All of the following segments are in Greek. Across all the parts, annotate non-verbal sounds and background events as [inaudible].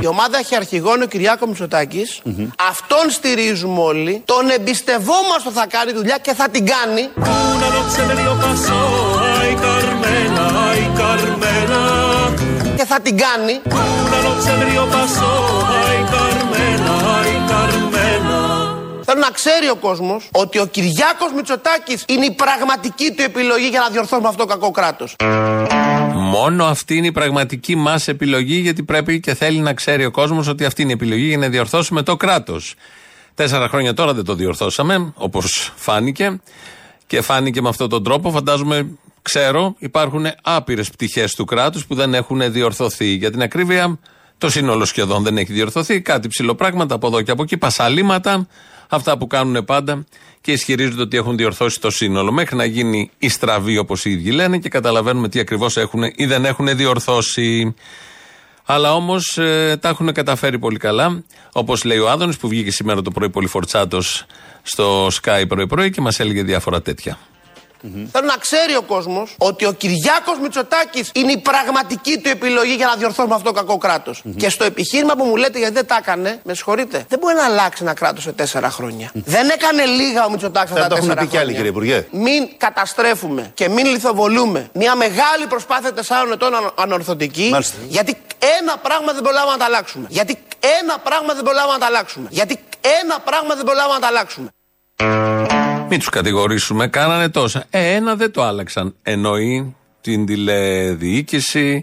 Η ομάδα έχει αρχηγόν ο Κυριάκο Αυτόν στηρίζουμε όλοι. Τον εμπιστευόμαστε ότι θα κάνει δουλειά και θα την κάνει. Ο Πασό, καρμένα. Και θα την κάνει. Καρμένα. Θέλω να ξέρει ο κόσμος ότι ο Κυριάκος Μητσοτάκης είναι η πραγματική του επιλογή για να διορθώσουμε αυτό το κακό κράτος. Μόνο αυτή είναι η πραγματική μας επιλογή, γιατί πρέπει και θέλει να ξέρει ο κόσμος ότι αυτή είναι η επιλογή για να διορθώσουμε το κράτος. Τέσσερα χρόνια τώρα δεν το διορθώσαμε, όπως φάνηκε. Και φάνηκε με αυτόν τον τρόπο. Φαντάζομαι, ξέρω, υπάρχουν άπειρες πτυχές του κράτους που δεν έχουν διορθωθεί. Για την ακρίβεια, το σύνολο σχεδόν δεν έχει διορθωθεί. Κάτι ψηλοπράγματα από εδώ και από εκεί, πασαλήματα, αυτά που κάνουν πάντα και ισχυρίζονται ότι έχουν διορθώσει το σύνολο. Μέχρι να γίνει η στραβή, όπως οι ίδιοι λένε, και καταλαβαίνουμε τι ακριβώς έχουν ή δεν έχουν διορθώσει. Αλλά όμως τα έχουν καταφέρει πολύ καλά. Όπως λέει ο Άδωνης που βγήκε σήμερα το πρωί πολύ φορτσάτο στο Sky πρωί-πρωί και μας έλεγε διάφορα τέτοια. Θέλω να ξέρει ο κόσμος ότι ο Κυριάκος Μητσοτάκης είναι η πραγματική του επιλογή για να διορθώσουμε αυτό το κακό κράτος. Και στο επιχείρημα που μου λέτε γιατί δεν τα έκανε, με συγχωρείτε, δεν μπορεί να αλλάξει ένα κράτος σε τέσσερα χρόνια. Δεν έκανε λίγα ο Μητσοτάκης αυτά Δεν τα το έχουν τέσσερα πει κι άλλοι, χρόνια. κύριε Υπουργέ. Μην καταστρέφουμε και μην λιθοβολούμε μια μεγάλη προσπάθεια τεσσάρων ετών ανο- ανορθωτική. Μάλιστα. Γιατί ένα πράγμα δεν προλάβαμε να τα αλλάξουμε. Γιατί ένα πράγμα δεν προλάβαμε να τα αλλάξουμε. Γιατί ένα πράγμα δεν προλάβαμε να τα αλλάξουμε. Μην τους κατηγορήσουμε, κάνανε τόσα. Ε, ένα δεν το άλλαξαν. Εννοεί την τηλεδιοίκηση,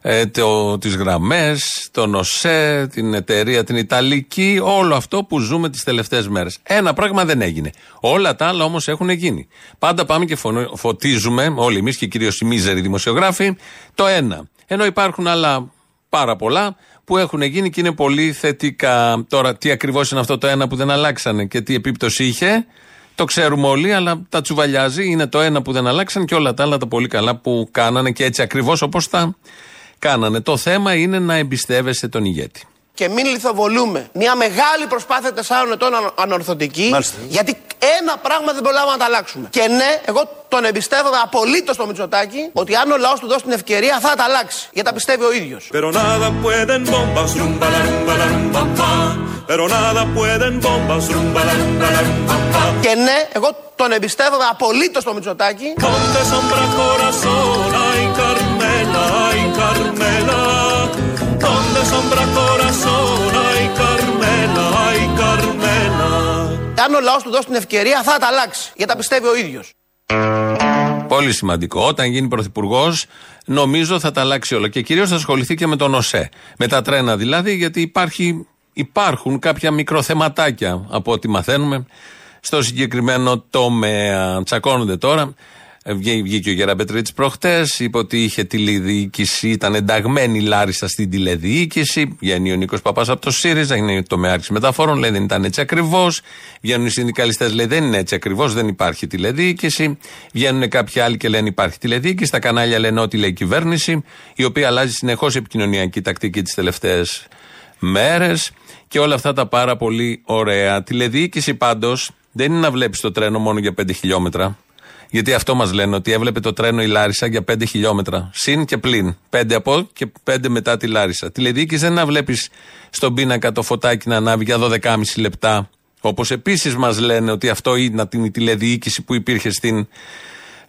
ε, το, τις γραμμές, τον ΟΣΕ, την εταιρεία, την Ιταλική, όλο αυτό που ζούμε τις τελευταίες μέρες. Ένα πράγμα δεν έγινε. Όλα τα άλλα όμως έχουν γίνει. Πάντα πάμε και φωνο- φωτίζουμε, όλοι εμείς και κυρίως οι μίζεροι δημοσιογράφοι, το ένα. Ενώ υπάρχουν άλλα πάρα πολλά που έχουν γίνει και είναι πολύ θετικά. Τώρα, τι ακριβώς είναι αυτό το ένα που δεν αλλάξανε και τι επίπτωση είχε, το ξέρουμε όλοι, αλλά τα τσουβαλιάζει. Είναι το ένα που δεν αλλάξαν και όλα τα άλλα τα πολύ καλά που κάνανε και έτσι ακριβώς όπως τα κάνανε. Το θέμα είναι να εμπιστεύεσαι τον ηγέτη. Και μην λιθοβολούμε μια μεγάλη προσπάθεια τεσσάρων ετών ανο- ανορθωτική. Μάλιστα. Γιατί ένα πράγμα δεν προλάβαμε να τα αλλάξουμε. Και ναι, εγώ τον εμπιστεύομαι απολύτως το Μητσοτάκη ότι αν ο λαός του δώσει την ευκαιρία θα τα αλλάξει. Γιατί τα πιστεύει ο ίδιος. Pero nada pueden bombas, rumba la rumba la rumba pa. Pero nada pueden bombas, rumba la rumba la rumba pa. Και ναι, εγώ τον εμπιστεύομαι απολύτω το Μητσοτάκη Donde sombra corazón, ay Carmela, ay Carmela. Donde sombra corazón, ay Carmela, ay Carmela. αν ο λαός του δώσει την ευκαιρία θα τα αλλάξει. Γιατί τα πιστεύει ο ίδιος. Πολύ σημαντικό. Όταν γίνει πρωθυπουργός, νομίζω θα τα αλλάξει όλα. Και κυρίως θα ασχοληθεί και με τον ΟΣΕ. Με τα τρένα δηλαδή, γιατί υπάρχει, υπάρχουν κάποια μικροθεματάκια από ό,τι μαθαίνουμε στο συγκεκριμένο τομέα. Τσακώνονται τώρα. Ε, βγή- Βγήκε ο Γεραπετρίτης προχτές, είπε ότι είχε τηλεδιοίκηση, ήταν ενταγμένη η Λάρισα στην τηλεδιοίκηση. Βγαίνει ο Νίκος Παπάς από το ΣΥΡΙΖΑ, είναι το άρχιση μεταφόρων, λέει δεν ήταν έτσι ακριβώς. Βγαίνουν οι συνδικαλιστές, λέει δεν είναι έτσι ακριβώς, δεν υπάρχει τηλεδιοίκηση. Βγαίνουν κάποιοι άλλοι και λένε υπάρχει τηλεδιοίκηση. Τα κανάλια λένε ό,τι λέει η κυβέρνηση, η οποία αλλάζει συνεχώς επικοινωνιακή τακτική τις τελευταίες μέρες και όλα αυτά τα πάρα πολύ ωραία. Τηλεδιοίκηση πάντως δεν είναι να βλέπεις το τρένο μόνο για 5 χιλιόμετρα. Γιατί αυτό μας λένε, ότι έβλεπε το τρένο η Λάρισα για 5 χιλιόμετρα. Συν και πλην. 5 από και 5 μετά τη Λάρισα. Τηλεδιοίκηση δεν είναι να βλέπεις στον πίνακα το φωτάκι να ανάβει για 12,5 λεπτά. Όπως επίσης μας λένε ότι αυτό ήταν η τηλεδιοίκηση που υπήρχε στην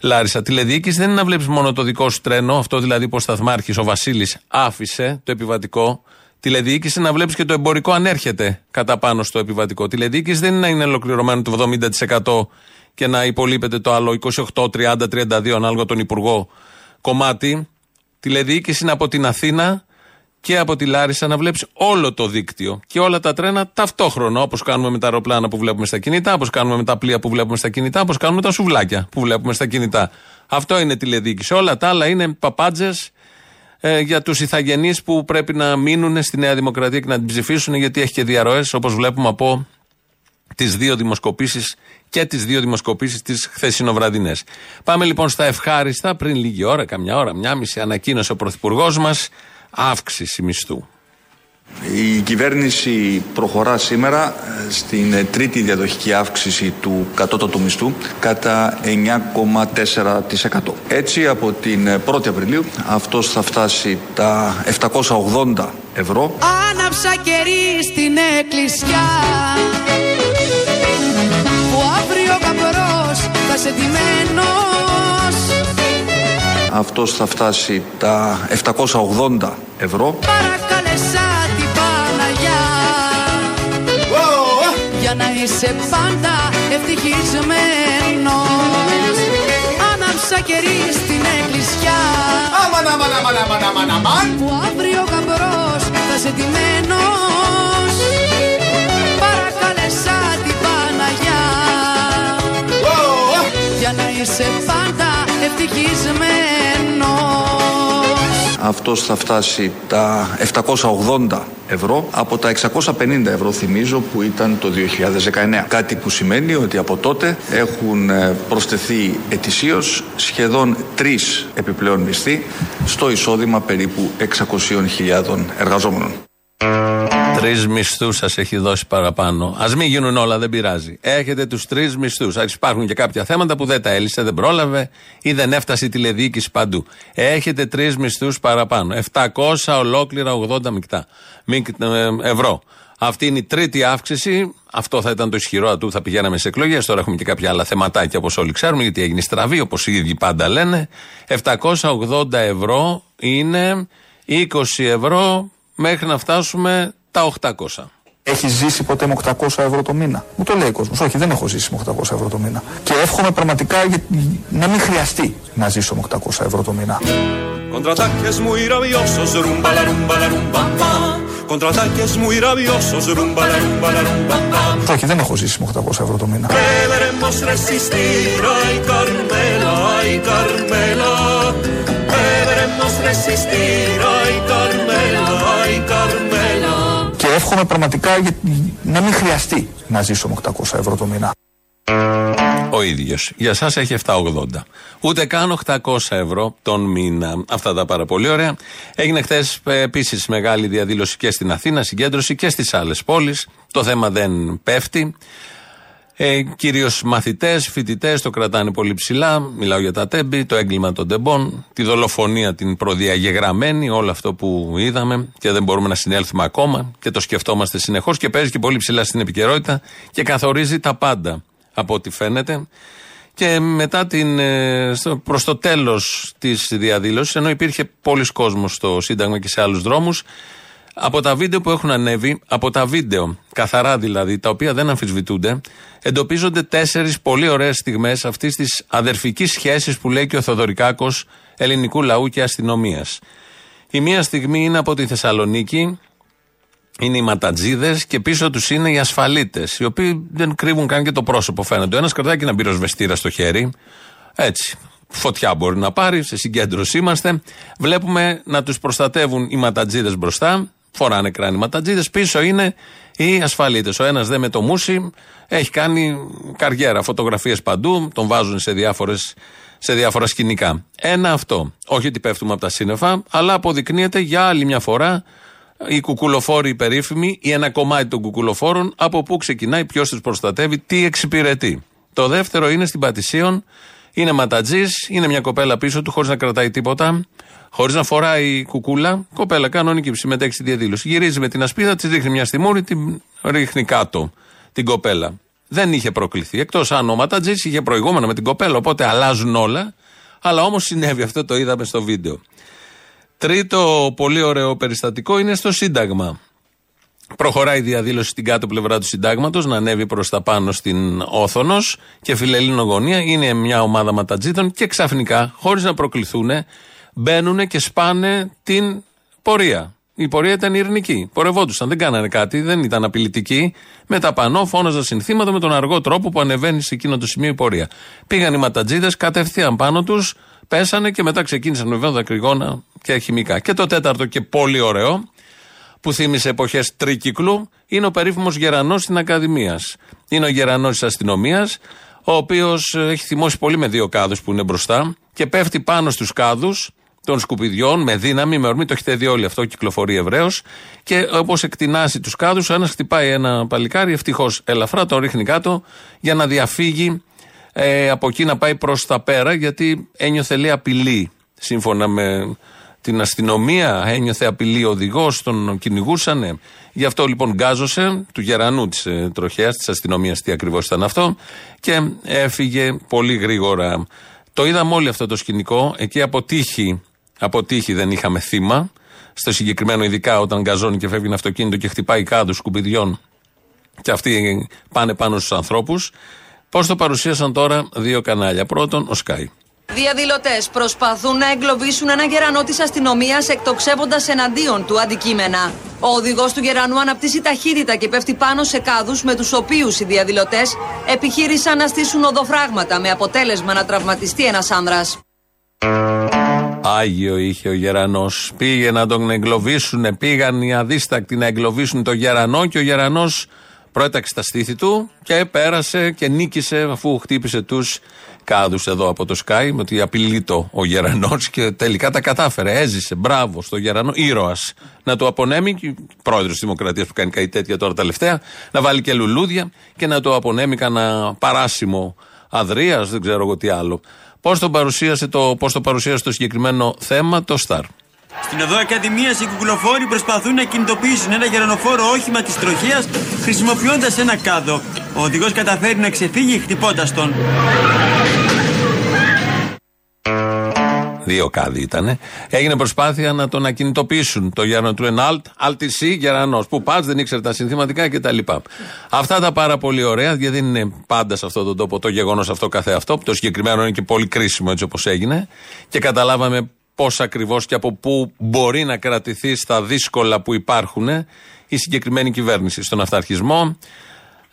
Λάρισα. Τηλεδιοίκηση δεν είναι να βλέπεις μόνο το δικό σου τρένο, αυτό δηλαδή που ο σταθμάρχης ο Βασίλης άφησε, το επιβατικό. Τηλεδιοίκηση είναι να βλέπεις και το εμπορικό αν έρχεται κατά πάνω στο επιβατικό. Τηλεδιοίκηση δεν είναι να είναι ολοκληρωμένο το 70% και να υπολείπεται το άλλο 28, 30, 32 ανάλογα τον υπουργό κομμάτι. Τηλεδιοίκηση είναι από την Αθήνα και από τη Λάρισα να βλέπεις όλο το δίκτυο και όλα τα τρένα ταυτόχρονα. Όπως κάνουμε με τα αεροπλάνα που βλέπουμε στα κινητά, όπως κάνουμε με τα πλοία που βλέπουμε στα κινητά, όπως κάνουμε με τα σουβλάκια που βλέπουμε στα κινητά. Αυτό είναι τηλεδιοίκηση. Όλα τα άλλα είναι παπάντζες ε, για τους ηθαγενείς που πρέπει να μείνουν στη Νέα Δημοκρατία και να την ψηφίσουν γιατί έχει και διαρροές όπως βλέπουμε από τις δύο δημοσκοπήσεις και τις δύο δημοσκοπήσεις τις χθεσινοβραδινές. Πάμε λοιπόν στα ευχάριστα. Πριν λίγη ώρα, καμιά ώρα, μια μισή, ανακοίνωσε ο Πρωθυπουργός μας αύξηση μισθού. Η κυβέρνηση προχωρά σήμερα ε, στην ε, τρίτη διαδοχική αύξηση του κατώτατου μισθού κατά 9,4%. Έτσι από την 1η Απριλίου αυτός θα φτάσει τα 780 ευρώ. Άναψα κερί στην εκκλησιά καπρός θα σε τιμένος Αυτός θα φτάσει τα 780 ευρώ. Παρακαλέσα την Παναγιά. Για να είσαι πάντα ευτυχισμένος. Άναψα κερί στην εκκλησιά. Αμαν, αμαν, αμαν, αμαν, αμαν, αμαν. που αύριο γαμπρός θα σε τιμένος είσαι πάντα ευτυχισμένος Αυτός θα φτάσει τα 780 ευρώ από τα 650 ευρώ θυμίζω που ήταν το 2019. Κάτι που σημαίνει ότι από τότε έχουν ε, προσθεθεί ετησίως σχεδόν τρεις επιπλέον μισθοί στο εισόδημα περίπου 600.000 εργαζόμενων. Τρεις μισθούς σας έχει δώσει παραπάνω. Α μην γίνουν όλα, δεν πειράζει. Έχετε τους τρεις μισθούς. Υπάρχουν και κάποια θέματα που δεν τα έλυσε, δεν πρόλαβε ή δεν έφτασε η τηλεδιοίκηση παντού. Έχετε τρεις μισθούς παραπάνω. 700 ολόκληρα 80 μεικτά. Μικ- ε, ευρώ. Αυτή είναι η τρίτη αύξηση. Αυτό θα ήταν το ισχυρό του. Θα πηγαίναμε σε εκλογές. Τώρα έχουμε και κάποια άλλα θεματάκια όπως όλοι ξέρουμε, γιατί έγινε στραβή, όπως οι ίδιοι πάντα λένε. 780 ευρώ είναι 20 ευρώ μέχρι να φτάσουμε τα 800. Έχεις ζήσει ποτέ με 800 ευρώ το μήνα; Μου το λέει ο κόσμος. Όχι, δεν έχω ζήσει με 800 ευρώ το μήνα. Και εύχομαι πραγματικά να μην χρειαστεί να ζήσω με 800 ευρώ το μήνα. Κοντραδάκια σου οι ραβιόσω ρούμπαλα ρούμπα μπαμπά. Ρούμπα όχι, δεν έχω ζήσει με 800 ευρώ το μήνα. Η η η εύχομαι πραγματικά για- να μην χρειαστεί να ζήσω με 800 ευρώ το μήνα. Ο ίδιος. Για εσά έχει 780. Ούτε καν 800 ευρώ τον μήνα. Αυτά τα πάρα πολύ ωραία. Έγινε χθες επίσης μεγάλη διαδήλωση και στην Αθήνα, συγκέντρωση και στις άλλες πόλεις. Το θέμα δεν πέφτει. Ε, Κυρίως μαθητές, φοιτητές το κρατάνε πολύ ψηλά. Μιλάω για τα τέμπη, το έγκλημα των τεμπών, τη δολοφονία την προδιαγεγραμμένη, όλο αυτό που είδαμε και δεν μπορούμε να συνέλθουμε ακόμα και το σκεφτόμαστε συνεχώς και παίζει και πολύ ψηλά στην επικαιρότητα και καθορίζει τα πάντα από ό,τι φαίνεται. Και μετά την, ε, στο- προς το τέλος της διαδήλωσης, ενώ υπήρχε πολλοί κόσμος στο Σύνταγμα και σε άλλους δρόμους, από τα βίντεο που έχουν ανέβει, από τα βίντεο, καθαρά δηλαδή, τα οποία δεν αμφισβητούνται, εντοπίζονται τέσσερις πολύ ωραίες στιγμές αυτής της αδερφικής σχέσης που λέει και ο Θοδωρικάκος ελληνικού λαού και αστυνομίας. Η μία στιγμή είναι από τη Θεσσαλονίκη, είναι οι ματατζίδες και πίσω τους είναι οι ασφαλίτες, οι οποίοι δεν κρύβουν καν και το πρόσωπο φαίνεται. Ο ένας κρατάει και ένα πυροσβεστήρα στο χέρι. Έτσι. Φωτιά μπορεί να πάρει, σε συγκέντρωση είμαστε. Βλέπουμε να τους προστατεύουν οι ματατζίδες μπροστά. Φοράνε κράνη ματατζίδε. Πίσω είναι οι ασφαλίτες. Ο ένας δε με το μουσι έχει κάνει καριέρα, φωτογραφίες παντού. Τον βάζουν σε, διάφορες, σε διάφορα σκηνικά. Ένα αυτό. Όχι ότι πέφτουμε από τα σύννεφα, αλλά αποδεικνύεται για άλλη μια φορά οι κουκουλοφόροι οι περίφημοι ή ένα κομμάτι των κουκουλοφόρων από πού ξεκινάει, ποιος του προστατεύει, τι εξυπηρετεί. Το δεύτερο είναι στην Πατησίων, είναι ματατζής, είναι μια κοπέλα πίσω του χωρίς να κρατάει τίποτα, χωρίς να φοράει κουκούλα. Κοπέλα κανονική που συμμετέχει στη διαδήλωση. Γυρίζει με την ασπίδα, της ρίχνει μια στη μούρη, την ρίχνει κάτω την κοπέλα. Δεν είχε προκληθεί. Εκτός αν ο ματατζής είχε προηγούμενα με την κοπέλα, οπότε αλλάζουν όλα. Αλλά όμως συνέβη αυτό, το είδαμε στο βίντεο. Τρίτο πολύ ωραίο περιστατικό είναι στο Σύνταγμα. Προχωράει η διαδήλωση στην κάτω πλευρά του Συντάγματος να ανέβει προς τα πάνω στην Όθωνος και φιλελλήνο γωνία. Είναι μια ομάδα ματατζίδων και ξαφνικά, χωρίς να προκληθούν, μπαίνουν και σπάνε την πορεία. Η πορεία ήταν ειρηνική. Πορευόντουσαν, δεν κάνανε κάτι, δεν ήταν απειλητική. Με τα πανό φώναζαν συνθήματα με τον αργό τρόπο που ανεβαίνει σε εκείνο το σημείο η πορεία. Πήγαν οι ματατζίδε, κατευθείαν πάνω τους, πέσανε και μετά ξεκίνησαν βέβαια δακρυγόνα και χημικά. Και το τέταρτο και πολύ ωραίο, που θύμισε εποχές τρίκυκλου, είναι ο περίφημος Γερανός στην Ακαδημίας. Είναι ο Γερανός της αστυνομίας, ο οποίος έχει θυμώσει πολύ με δύο κάδους που είναι μπροστά και πέφτει πάνω στους κάδους των σκουπιδιών με δύναμη, με ορμή. Το έχετε δει όλοι αυτό, κυκλοφορεί ευρέως. Και όπως εκτινάσει τους κάδους, ένα χτυπάει ένα παλικάρι, ευτυχώς ελαφρά, το ρίχνει κάτω για να διαφύγει ε, από εκεί να πάει προς τα πέρα, γιατί ένιωθε λέει απειλή. Σύμφωνα με την αστυνομία, ένιωθε απειλή ο οδηγός, τον κυνηγούσαν. Γι' αυτό λοιπόν γκάζωσε του γερανού της ε, τροχέας, της αστυνομίας, τι ακριβώς ήταν αυτό, και έφυγε πολύ γρήγορα. Το είδαμε όλοι αυτό το σκηνικό. Εκεί αποτύχει, αποτύχει δεν είχαμε θύμα. Στο συγκεκριμένο, ειδικά όταν γκαζώνει και φεύγει ένα αυτοκίνητο και χτυπάει κάδους σκουπιδιών, και αυτοί πάνε πάνω στους ανθρώπους. Πώς το παρουσίασαν τώρα δύο κανάλια. Πρώτον, ο Σκάι. Διαδηλωτές προσπαθούν να εγκλωβίσουν ένα γερανό της αστυνομίας εκτοξεύοντας εναντίον του αντικείμενα. Ο οδηγός του γερανού αναπτύσσει ταχύτητα και πέφτει πάνω σε κάδους με τους οποίους οι διαδηλωτές επιχείρησαν να στήσουν οδοφράγματα με αποτέλεσμα να τραυματιστεί ένας άνδρας. Άγιο είχε ο γερανός. Πήγε να τον εγκλωβίσουν, πήγαν οι αδίστακτοι να εγκλωβίσουν τον γερανό και ο γερανός Πρόεταξε τα στήθη του και πέρασε και νίκησε αφού χτύπησε τους κάδους εδώ από το Sky με ότι απειλείτο ο Γερανός και τελικά τα κατάφερε. Έζησε. Μπράβο στο Γερανό. ήρωας. Να του απονέμει, και πρόεδρος της Δημοκρατίας που κάνει κάτι τέτοια τώρα τελευταία, να βάλει και λουλούδια και να του απονέμει κανένα παράσημο αδρίας, δεν ξέρω εγώ τι άλλο. Πώς το, παρουσίασε το, πώς το παρουσίασε το συγκεκριμένο θέμα το Σταρ. Στην οδό Ακαδημίας οι κουκλοφόροι προσπαθούν να κινητοποιήσουν ένα γερονοφόρο όχημα της τροχέα χρησιμοποιώντας ένα κάδο. Ο οδηγός καταφέρει να ξεφύγει χτυπώντας τον. Δύο κάδοι ήταν. Έγινε προσπάθεια να τον ακινητοποιήσουν. Το γερανό του είναι Alt, Altc, γερανός. Που πας, δεν ήξερε τα συνθηματικά κτλ. Αυτά τα πάρα πολύ ωραία, γιατί δεν είναι πάντα σε αυτόν τον τόπο το γεγονός αυτό καθεαυτό. Το συγκεκριμένο είναι και πολύ κρίσιμο έτσι όπως έγινε. Και καταλάβαμε πώς ακριβώς και από πού μπορεί να κρατηθεί στα δύσκολα που υπάρχουν η συγκεκριμένη κυβέρνηση. Στον αυταρχισμό,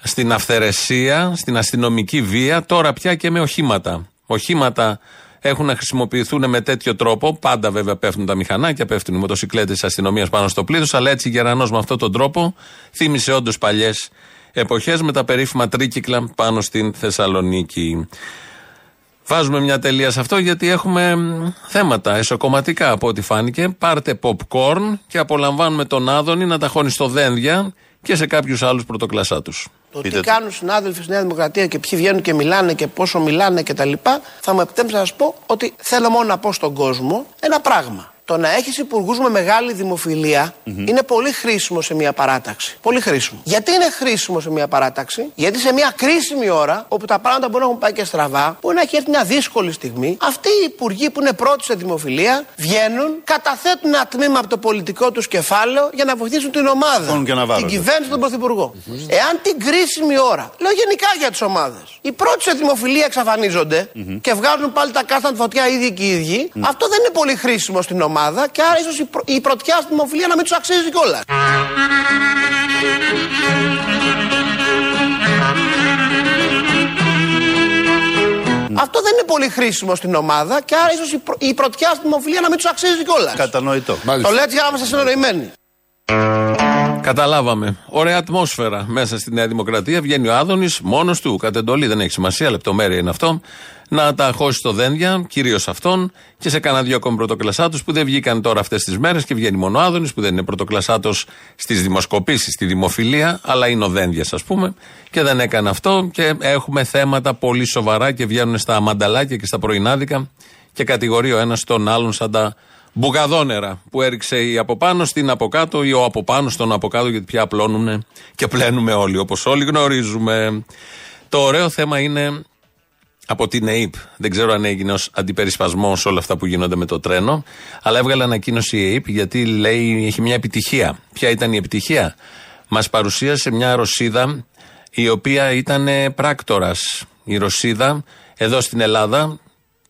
στην αυθαιρεσία, στην αστυνομική βία, τώρα πια και με οχήματα. Οχήματα έχουν να χρησιμοποιηθούν με τέτοιο τρόπο. Πάντα βέβαια πέφτουν τα μηχανάκια, πέφτουν οι μοτοσυκλέτες της αστυνομίας πάνω στο πλήθος, αλλά έτσι γερανός με αυτόν τον τρόπο θύμισε όντως παλιές εποχές με τα περίφημα τρίκυκλα πάνω στην Θεσσαλονίκη. Βάζουμε μια τελεία σε αυτό γιατί έχουμε θέματα εσωκομματικά από ό,τι φάνηκε. Πάρτε popcorn και απολαμβάνουμε τον Άδωνη να τα χώνει στο δένδια και σε κάποιους άλλους πρωτοκλασσά τους. Το τι κάνουν συνάδελφοι στη Νέα Δημοκρατία και ποιοι βγαίνουν και μιλάνε και πόσο μιλάνε κτλ. Θα μου επιτρέψει να σας πω ότι θέλω μόνο να πω στον κόσμο ένα πράγμα το να έχεις υπουργούς με μεγάλη είναι πολύ χρήσιμο σε μια παράταξη. Πολύ χρήσιμο. Γιατί είναι χρήσιμο σε μια παράταξη, Γιατί σε μια κρίσιμη ώρα, όπου τα πράγματα μπορεί να έχουν πάει και στραβά, μπορεί να έχει έρθει μια δύσκολη στιγμή, αυτοί οι υπουργοί που είναι πρώτοι σε δημοφιλία βγαίνουν, καταθέτουν ένα τμήμα από το πολιτικό τους κεφάλαιο για να βοηθήσουν την ομάδα. Την κυβέρνηση, τον πρωθυπουργό. Εάν την κρίσιμη ώρα, λέω γενικά για τις ομάδες, οι πρώτοι σε δημοφιλία εξαφανίζονται και βγάζουν πάλι τα κάστανα φωτιά ήδη και οι ίδιοι, αυτό δεν είναι πολύ χρήσιμο στην ομάδα ομάδα και άρα ίσως η, πρω... η πρωτιά στη δημοφιλία να μην τους αξίζει κιόλας. Αυτό δεν είναι πολύ χρήσιμο στην ομάδα και άρα ίσως η, πρω... η πρωτιά στη δημοφιλία να μην τους αξίζει κιόλας. Κατανοητό. Το λέτε για να είμαστε συνονοημένοι. Καταλάβαμε. Ωραία ατμόσφαιρα μέσα στη Νέα Δημοκρατία. Βγαίνει ο Άδωνης μόνος του. Κατ' εντολή δεν έχει σημασία, λεπτομέρεια είναι αυτό. Να τα χώσει στο δένδια, κυρίως αυτόν και σε κανένα δύο ακόμη πρωτοκλασσάτους που δεν βγήκαν τώρα αυτές τις μέρες και βγαίνει μόνο ο Άδωνης που δεν είναι πρωτοκλασσάτος στις δημοσκοπήσεις, στη δημοφιλία, αλλά είναι ο δένδιας, ας πούμε. Και δεν έκανε αυτό και έχουμε θέματα πολύ σοβαρά και βγαίνουν στα μανταλάκια και στα πρωινάδικα και κατηγορεί ο ένας τον άλλον σαν τα μπουγαδόνερα που έριξε η από πάνω στην από κάτω ή ο από πάνω στον από κάτω γιατί πια απλώνουν και πλένουμε όλοι όπως όλοι γνωρίζουμε. Το ωραίο θέμα είναι από την ΕΕΠ. Δεν ξέρω αν έγινε ως αντιπερισπασμός όλα αυτά που γίνονται με το τρένο, αλλά έβγαλε ανακοίνωση η ΕΕΠ γιατί λέει έχει μια επιτυχία. Ποια ήταν η επιτυχία, Μας παρουσίασε μια Ρωσίδα η οποία ήταν πράκτορας. Η Ρωσίδα εδώ στην Ελλάδα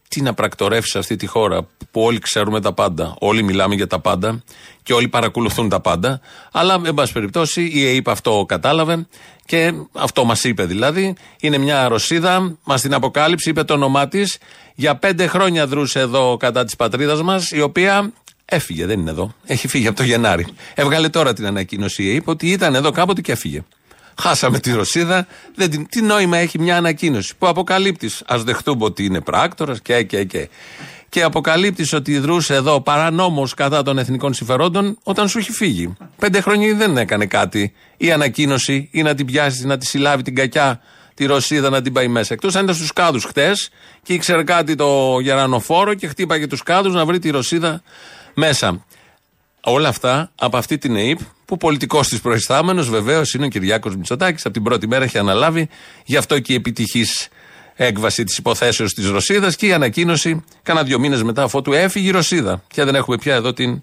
τι να πρακτορεύσει σε αυτή τη χώρα που όλοι ξέρουμε τα πάντα. Όλοι μιλάμε για τα πάντα και όλοι παρακολουθούν τα πάντα. Αλλά, εν πάση περιπτώσει, η ΕΕΠ αυτό κατάλαβε και αυτό μας είπε δηλαδή. Είναι μια Ρωσίδα, μας την αποκάλυψε, είπε το όνομά της. Για πέντε χρόνια δρούσε εδώ κατά της πατρίδας μας, η οποία έφυγε, δεν είναι εδώ. Έχει φύγει από το Γενάρη. Έβγαλε τώρα την ανακοίνωση η ΕΕΠ ότι ήταν εδώ κάποτε και έφυγε. Χάσαμε τη Ρωσίδα. Δεν, τι νόημα έχει μια ανακοίνωση που αποκαλύπτεις. Α δεχτούμε ότι είναι πράκτορας και, και, και. και αποκαλύπτεις ότι δρούσε εδώ παρανόμως κατά των εθνικών συμφερόντων όταν σου έχει φύγει. Πέντε χρόνια δεν έκανε κάτι. Η ανακοίνωση ή να την πιάσεις, να τη συλλάβει την κακιά τη Ρωσίδα να την πάει μέσα. Εκτός αν ήταν στους κάδους χτες και ήξερε κάτι το γερανοφόρο και χτύπαγε τους κάδους να βρει τη Ρωσίδα μέσα. Όλα αυτά από αυτή την ΑΕΠ που πολιτικός της προϊστάμενος βεβαίως είναι ο Κυριάκος Μητσοτάκης. Από την πρώτη μέρα έχει αναλάβει. Γι' αυτό και η επιτυχής έκβαση της υποθέσεως της Ρωσίδας και η ανακοίνωση κάνα δύο μήνες μετά αφού του έφυγε η Ρωσίδα. Και δεν έχουμε πια εδώ την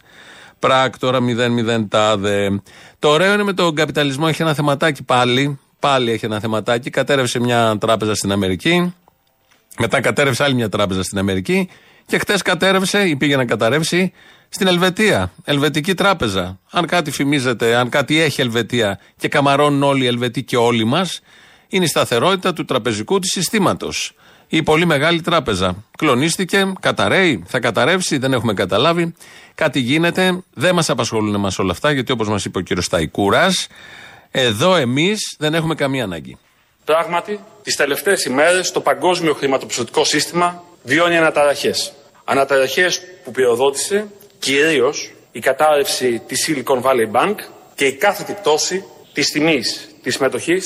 πράκτορα 0-0 τάδε. Το ωραίο είναι με τον καπιταλισμό έχει ένα θεματάκι πάλι. Πάλι έχει ένα θεματάκι. Κατέρευσε μια τράπεζα στην Αμερική. Μετά κατέρευσε άλλη μια τράπεζα στην Αμερική. Και χτες κατέρευσε ή πήγε να καταρρεύσει στην Ελβετία. Ελβετική τράπεζα. Αν κάτι φημίζεται, αν κάτι έχει Ελβετία και καμαρώνουν όλοι οι Ελβετοί και όλοι μας, είναι η σταθερότητα του τραπεζικού της συστήματος. Η πολύ μεγάλη τράπεζα. Κλονίστηκε, καταραίει, θα καταρρεύσει, δεν έχουμε καταλάβει. Κάτι γίνεται, δεν μας απασχολούν εμάς όλα αυτά, γιατί όπως μας είπε ο κύριος Σταϊκούρας, εδώ εμείς δεν έχουμε καμία ανάγκη. Πράγματι, τις τελευταίες ημέρες το παγκόσμιο χρηματοπιστωτικό σύστημα βιώνει αναταραχές. Αναταραχές που πυροδότησε κυρίω η κατάρρευση της Silicon Valley Bank και η κάθετη πτώση της τιμής της συμμετοχή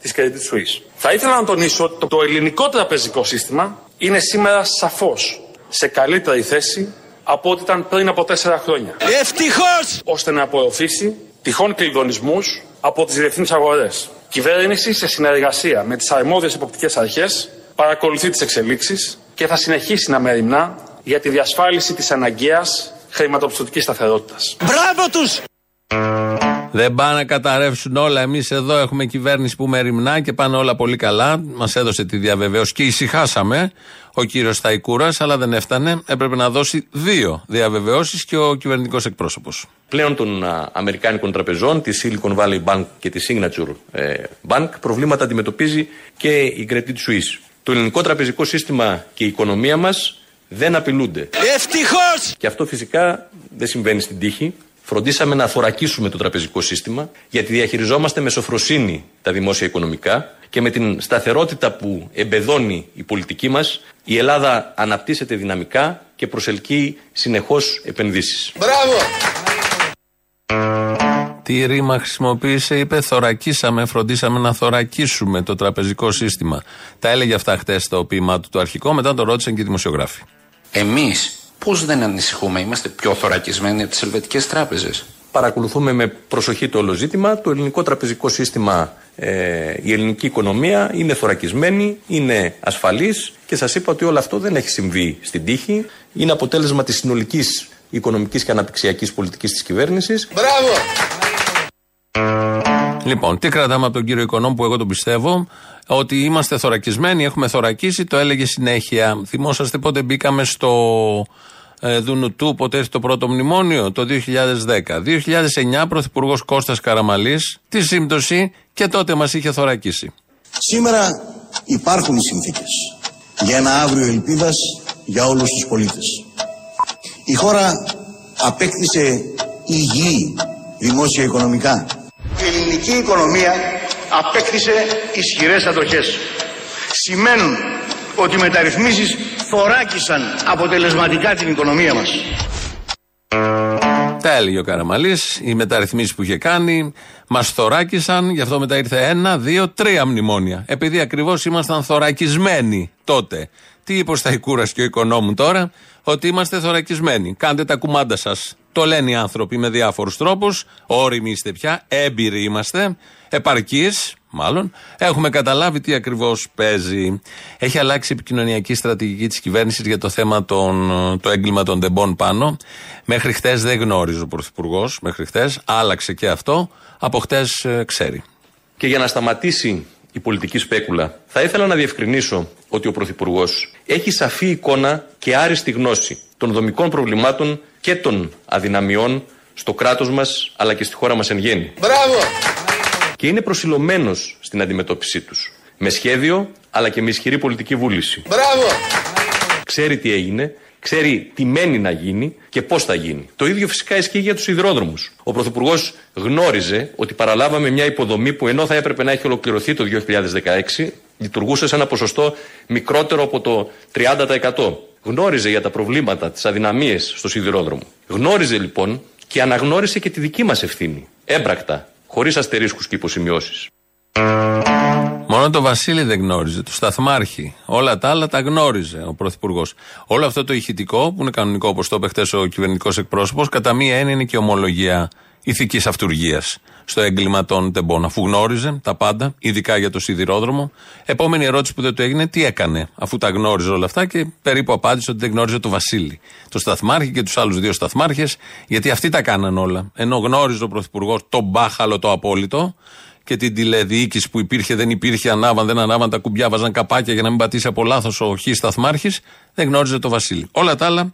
της Credit Suisse. Θα ήθελα να τονίσω ότι το ελληνικό τραπεζικό σύστημα είναι σήμερα σαφώς σε καλύτερη θέση από ό,τι ήταν πριν από τέσσερα χρόνια. Ευτυχώς! ώστε να απορροφήσει τυχόν κλειδονισμούς από τις διεθνεί αγορές. Η κυβέρνηση, σε συνεργασία με τις αρμόδιες εποπτικές αρχές, παρακολουθεί τις εξελίξεις και θα συνεχίσει να μεριμνά για τη διασφάλιση της αναγκαίας χρηματοπιστωτικής σταθερότητας. Μπράβο τους! Δεν πάνε να καταρρεύσουν όλα. Εμείς εδώ έχουμε κυβέρνηση που μεριμνά και πάνε όλα πολύ καλά. Μας έδωσε τη διαβεβαίωση και ησυχάσαμε ο κύριος Σταϊκούρας, αλλά δεν έφτανε. Έπρεπε να δώσει δύο διαβεβαιώσεις και ο κυβερνητικός εκπρόσωπος. Πλέον των α, Αμερικάνικων τραπεζών, τη Silicon Valley Bank και τη Signature ε, Bank, προβλήματα αντιμετωπίζει και η Credit Suisse. Το ελληνικό τραπεζικό σύστημα και η οικονομία μας δεν απειλούνται. Ευτυχώς! Και αυτό φυσικά δεν συμβαίνει στην τύχη. Φροντίσαμε να θωρακίσουμε το τραπεζικό σύστημα, γιατί διαχειριζόμαστε με σοφροσύνη τα δημόσια οικονομικά και με την σταθερότητα που εμπεδώνει η πολιτική μας, η Ελλάδα αναπτύσσεται δυναμικά και προσελκύει συνεχώς επενδύσεις. Μπράβο! Τι ρήμα χρησιμοποίησε, είπε θωρακίσαμε, φροντίσαμε να θωρακίσουμε το τραπεζικό σύστημα. Τα έλεγε αυτά χτες στο ποίημά του το αρχικό, μετά το ρώτησαν και οι δημοσιογράφοι. Εμείς πώς δεν ανησυχούμε, είμαστε πιο θωρακισμένοι από τις ελβετικές τράπεζες; Παρακολουθούμε με προσοχή το όλο ζήτημα. Το ελληνικό τραπεζικό σύστημα, ε, η ελληνική οικονομία είναι θωρακισμένη, είναι ασφαλής και σας είπα ότι όλο αυτό δεν έχει συμβεί στην τύχη. Είναι αποτέλεσμα της συνολικής οικονομικής και αναπτυξιακής πολιτικής της κυβέρνησης. Μπράβο! Λοιπόν, τι κρατάμε από τον κύριο Οικονόμου που εγώ τον πιστεύω, ότι είμαστε θωρακισμένοι, έχουμε θωρακίσει, το έλεγε συνέχεια. Θυμόσαστε πότε μπήκαμε στο ε, Δουνουτού, πότε έρθει το πρώτο μνημόνιο, το 2010. 2009, Πρωθυπουργός Κώστας Καραμαλής, τη σύμπτωση και τότε μας είχε θωρακίσει. Σήμερα υπάρχουν οι συνθήκες για ένα αύριο ελπίδας για όλους τους πολίτες. Η χώρα απέκτησε υγιή δημόσια οικονομικά. Η ελληνική οικονομία απέκτησε ισχυρές αντοχές. Σημαίνουν ότι οι μεταρρυθμίσεις θωράκισαν αποτελεσματικά την οικονομία μας. Τα έλεγε ο Καραμαλής, οι μεταρρυθμίσεις που είχε κάνει, μας θωράκισαν, γι' αυτό μετά ήρθε ένα, δύο, τρία μνημόνια. Επειδή ακριβώς ήμασταν θωρακισμένοι τότε. Τι είπε ο Σταϊκούρας και ο Οικονόμου τώρα, ότι είμαστε θωρακισμένοι. Κάντε τα κουμάντα σας. Το λένε οι άνθρωποι με διάφορους τρόπους. Όριμοι είστε πια, έμπειροι είμαστε, επαρκείς, μάλλον. Έχουμε καταλάβει τι ακριβώς παίζει. Έχει αλλάξει η επικοινωνιακή στρατηγική της κυβέρνησης για το θέμα των, το έγκλημα των τεμπών πάνω. Μέχρι χτες δεν γνώριζε ο Πρωθυπουργός, μέχρι χτες. Άλλαξε και αυτό. Από χτες ξέρει. Και για να σταματήσει η πολιτική σπέκουλα, θα ήθελα να διευκρινίσω ότι ο Πρωθυπουργός έχει σαφή εικόνα και άριστη γνώση των δομικών προβλημάτων και των αδυναμιών στο κράτος μας αλλά και στη χώρα μας εν γέννη. Μπράβο! Και είναι προσιλωμένος στην αντιμετώπιση τους. Με σχέδιο αλλά και με ισχυρή πολιτική βούληση. Μπράβο! Ξέρει τι έγινε, ξέρει τι μένει να γίνει και πώς θα γίνει. Το ίδιο φυσικά ισχύει για τους υδρόδρομους. Ο Πρωθυπουργός γνώριζε ότι παραλάβαμε μια υποδομή που ενώ θα έπρεπε να έχει ολοκληρωθεί το 2016, λειτουργούσε σε ένα ποσοστό μικρότερο από το 30%. Γνώριζε για τα προβλήματα, τις αδυναμίες στο σιδηρόδρομο. Γνώριζε λοιπόν και αναγνώρισε και τη δική μας ευθύνη. Έμπρακτα, χωρίς αστερίσκους και υποσημειώσεις. Μόνο το Βασίλη δεν γνώριζε, το Σταθμάρχη. Όλα τα άλλα τα γνώριζε ο Πρωθυπουργός. Όλο αυτό το ηχητικό, που είναι κανονικό όπως το είπε χθε ο κυβερνητικός εκπρόσωπος, κατά μία έννοια είναι και ομολογία ηθικής αυτουργία στο έγκλημα των τεμπών. Αφού γνώριζε τα πάντα, ειδικά για το σιδηρόδρομο, επόμενη ερώτηση που δεν του έγινε, τι έκανε, αφού τα γνώριζε όλα αυτά και περίπου απάντησε ότι δεν γνώριζε το Βασίλη. Το Σταθμάρχη και τους άλλους δύο Σταθμάρχες, γιατί αυτοί τα κάναν όλα. Ενώ γνώριζε ο Πρωθυπουργό το μπάχαλο το απόλυτο, και την τηλεδιοίκηση που υπήρχε, δεν υπήρχε, ανάβαν, δεν ανάβαν τα κουμπιά, βάζαν καπάκια για να μην πατήσει από λάθος ο Χ Σταθμάρχης, δεν γνώριζε το Βασίλη. Όλα τα άλλα